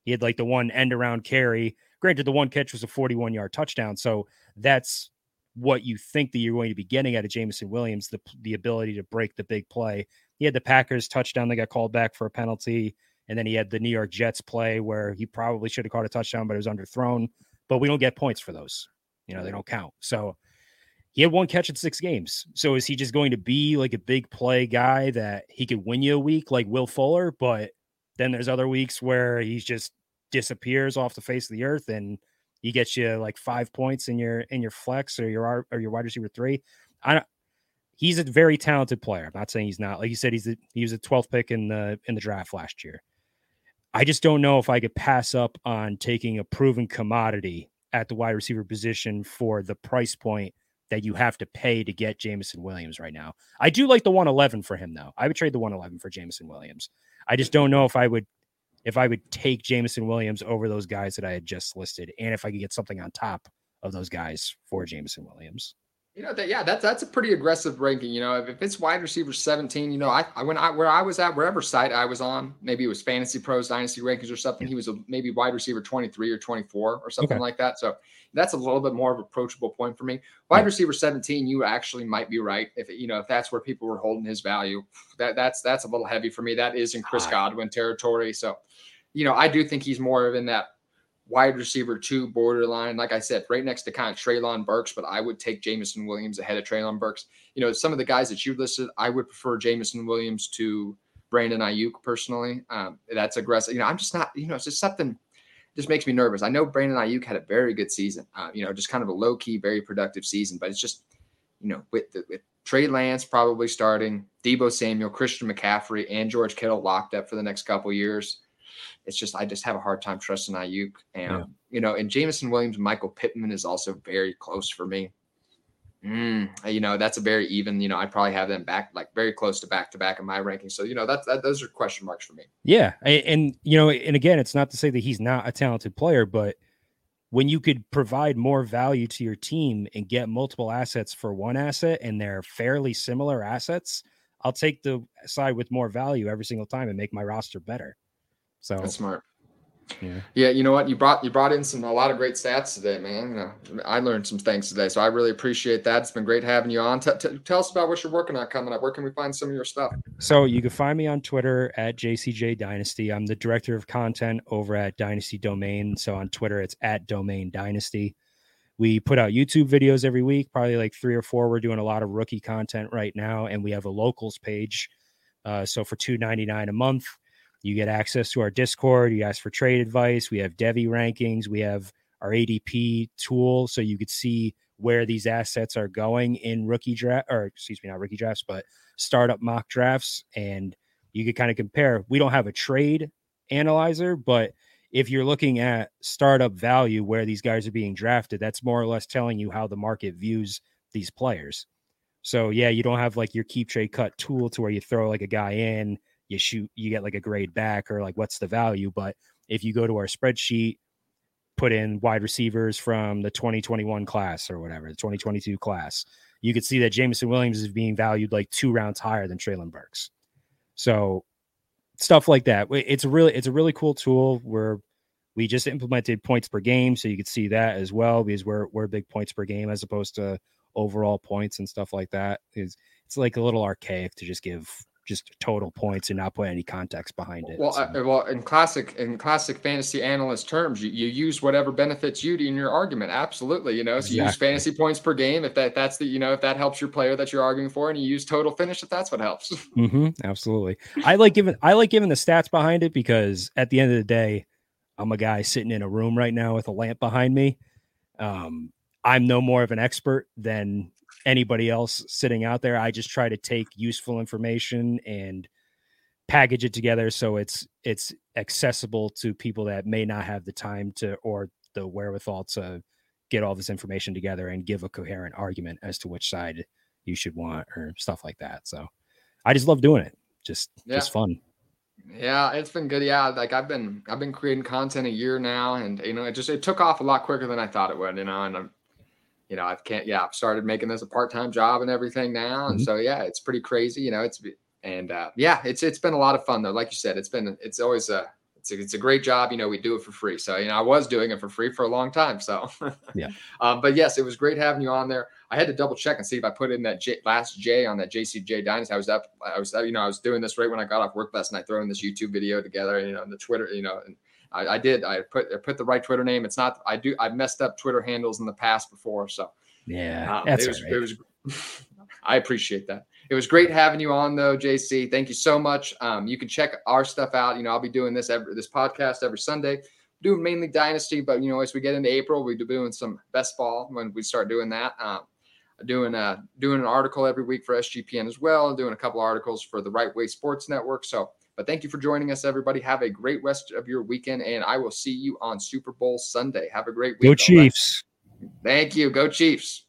He had like the one end around carry. Granted, the one catch was a 41 yard touchdown. So that's what you think that you're going to be getting out of Jameson Williams, the, the ability to break the big play. He had the Packers touchdown that got called back for a penalty. And then he had the New York Jets play where he probably should have caught a touchdown, but it was underthrown. But we don't get points for those. You know, they don't count. So he had one catch in six games. So is he just going to be like a big play guy that he could win you a week like Will Fuller? But then there's other weeks where he just disappears off the face of the earth and he gets you like five points in your in your flex or your or your wide receiver three. I don't, he's a very talented player. I'm not saying he's not. Like you said, he's a, he was a 12th pick in the in the draft last year. I just don't know if I could pass up on taking a proven commodity at the wide receiver position for the price point that you have to pay to get Jameson Williams right now. I do like the 111 for him though. I would trade the 111 for Jameson Williams. I just don't know if I would if I would take Jameson Williams over those guys that I had just listed and if I could get something on top of those guys for Jameson Williams.
You know that yeah, that's that's a pretty aggressive ranking. You know, if, if it's wide receiver 17, you know, I, I when I where I was at, wherever site I was on, maybe it was Fantasy Pros Dynasty Rankings or something. He was a, maybe wide receiver 23 or 24 or something okay. like that. So that's a little bit more of approachable point for me. Wide yeah. receiver 17, you actually might be right. If you know if that's where people were holding his value, that that's that's a little heavy for me. That is in Chris ah. Godwin territory. So, you know, I do think he's more of in that wide receiver two borderline. Like I said, right next to kind of Treylon Burks, but I would take Jameson Williams ahead of Treylon Burks. You know, some of the guys that you listed, I would prefer Jameson Williams to Brandon Aiyuk personally. Um, that's aggressive. You know, I'm just not, you know, it's just something just makes me nervous. I know Brandon Aiyuk had a very good season, uh, you know, just kind of a low key, very productive season, but it's just, you know, with, the, with Trey Lance probably starting, Deebo Samuel, Christian McCaffrey, and George Kittle locked up for the next couple years it's just I just have a hard time trusting Aiyuk, And yeah. you know, and Jameson Williams, Michael Pittman is also very close for me. Mm, you know, that's a very even. You know, I'd probably have them back like very close to back to back in my ranking. So you know, that's that, those are question marks for me.
Yeah, and you know, and again, it's not to say that he's not a talented player, but when you could provide more value to your team and get multiple assets for one asset and they're fairly similar assets, I'll take the side with more value every single time and make my roster better. So
that's smart. Yeah. yeah, you know what? You brought you brought in some a lot of great stats today, man. You know, I learned some things today, so I really appreciate that. It's been great having you on. T- t- tell us about what you're working on coming up. Where can we find some of your stuff?
So you can find me on Twitter at JCJ Dynasty. I'm the director of content over at Dynasty Domain. So on Twitter, it's at Domain Dynasty. We put out YouTube videos every week, probably like three or four. We're doing a lot of rookie content right now, and we have a locals page. Uh, so for two ninety nine a month you get access to our Discord. You ask for trade advice. We have devy rankings. We have our ADP tool, so you could see where these assets are going in rookie draft, or excuse me, not rookie drafts, but startup mock drafts, and you could kind of compare. We don't have a trade analyzer, but if you're looking at startup value where these guys are being drafted, that's more or less telling you how the market views these players. So yeah, you don't have like your keep trade cut tool to where you throw like a guy in you shoot, you get like a grade back or like what's the value. But if you go to our spreadsheet, put in wide receivers from the 2021 class or whatever, the 2022 class, you could see that Jameson Williams is being valued like two rounds higher than Treylon Burks. So stuff like that. It's really, it's a really cool tool where we just implemented points per game. So you could see that as well, because we're, we're big points per game as opposed to overall points and stuff like that. Is it's like a little archaic to just give just total points and not put any context behind it.
Well,
so.
well, in classic in classic fantasy analyst terms, you, you use whatever benefits you in your argument. Absolutely, you know, so exactly. you use fantasy points per game if that that's the you know if that helps your player that you're arguing for, and you use total finish if that's what helps. *laughs*
Mm-hmm, absolutely, I like giving I like giving the stats behind it because at the end of the day, I'm a guy sitting in a room right now with a lamp behind me. Um, I'm no more of an expert than anybody else sitting out there. I just try to take useful information and package it together so it's it's accessible to people that may not have the time to or the wherewithal to get all this information together and give a coherent argument as to which side you should want or stuff like that. So I just love doing it. Just yeah. just fun.
Yeah, it's been good. Yeah, like I've been I've been creating content a year now and you know, it just it took off a lot quicker than I thought it would, you know, and I'm you know, I've can't, yeah, I've started making this a part-time job and everything now. And mm-hmm. so, yeah, it's pretty crazy, you know, it's, and, uh, yeah, it's, it's been a lot of fun though. Like you said, it's been, it's always a, it's a, it's a great job. You know, we do it for free. So, you know, I was doing it for free for a long time. So,
yeah. *laughs*
um, but yes, it was great having you on there. I had to double check and see if I put in that J, last J on that JCJ Dynasty. I was up, I was, you know, I was doing this right when I got off work last night, throwing this YouTube video together, you know, and the Twitter, you know, and I, I did, I put, I put the right Twitter name. It's not, I do, I've messed up Twitter handles in the past before. So,
yeah, um, that's
it was, right. it was *laughs* I appreciate that. It was great having you on though, JC. Thank you so much. Um, you can check our stuff out. You know, I'll be doing this every this podcast every Sunday. Doing mainly dynasty, but you know, as we get into April, we'll be doing some best ball when we start doing that. Um, doing a doing an article every week for SGPN as well, and doing a couple articles for the Right Way Sports Network. So, but thank you for joining us, everybody. Have a great rest of your weekend, and I will see you on Super Bowl Sunday. Have a great week.
Go Chiefs.
Thank you. Go Chiefs.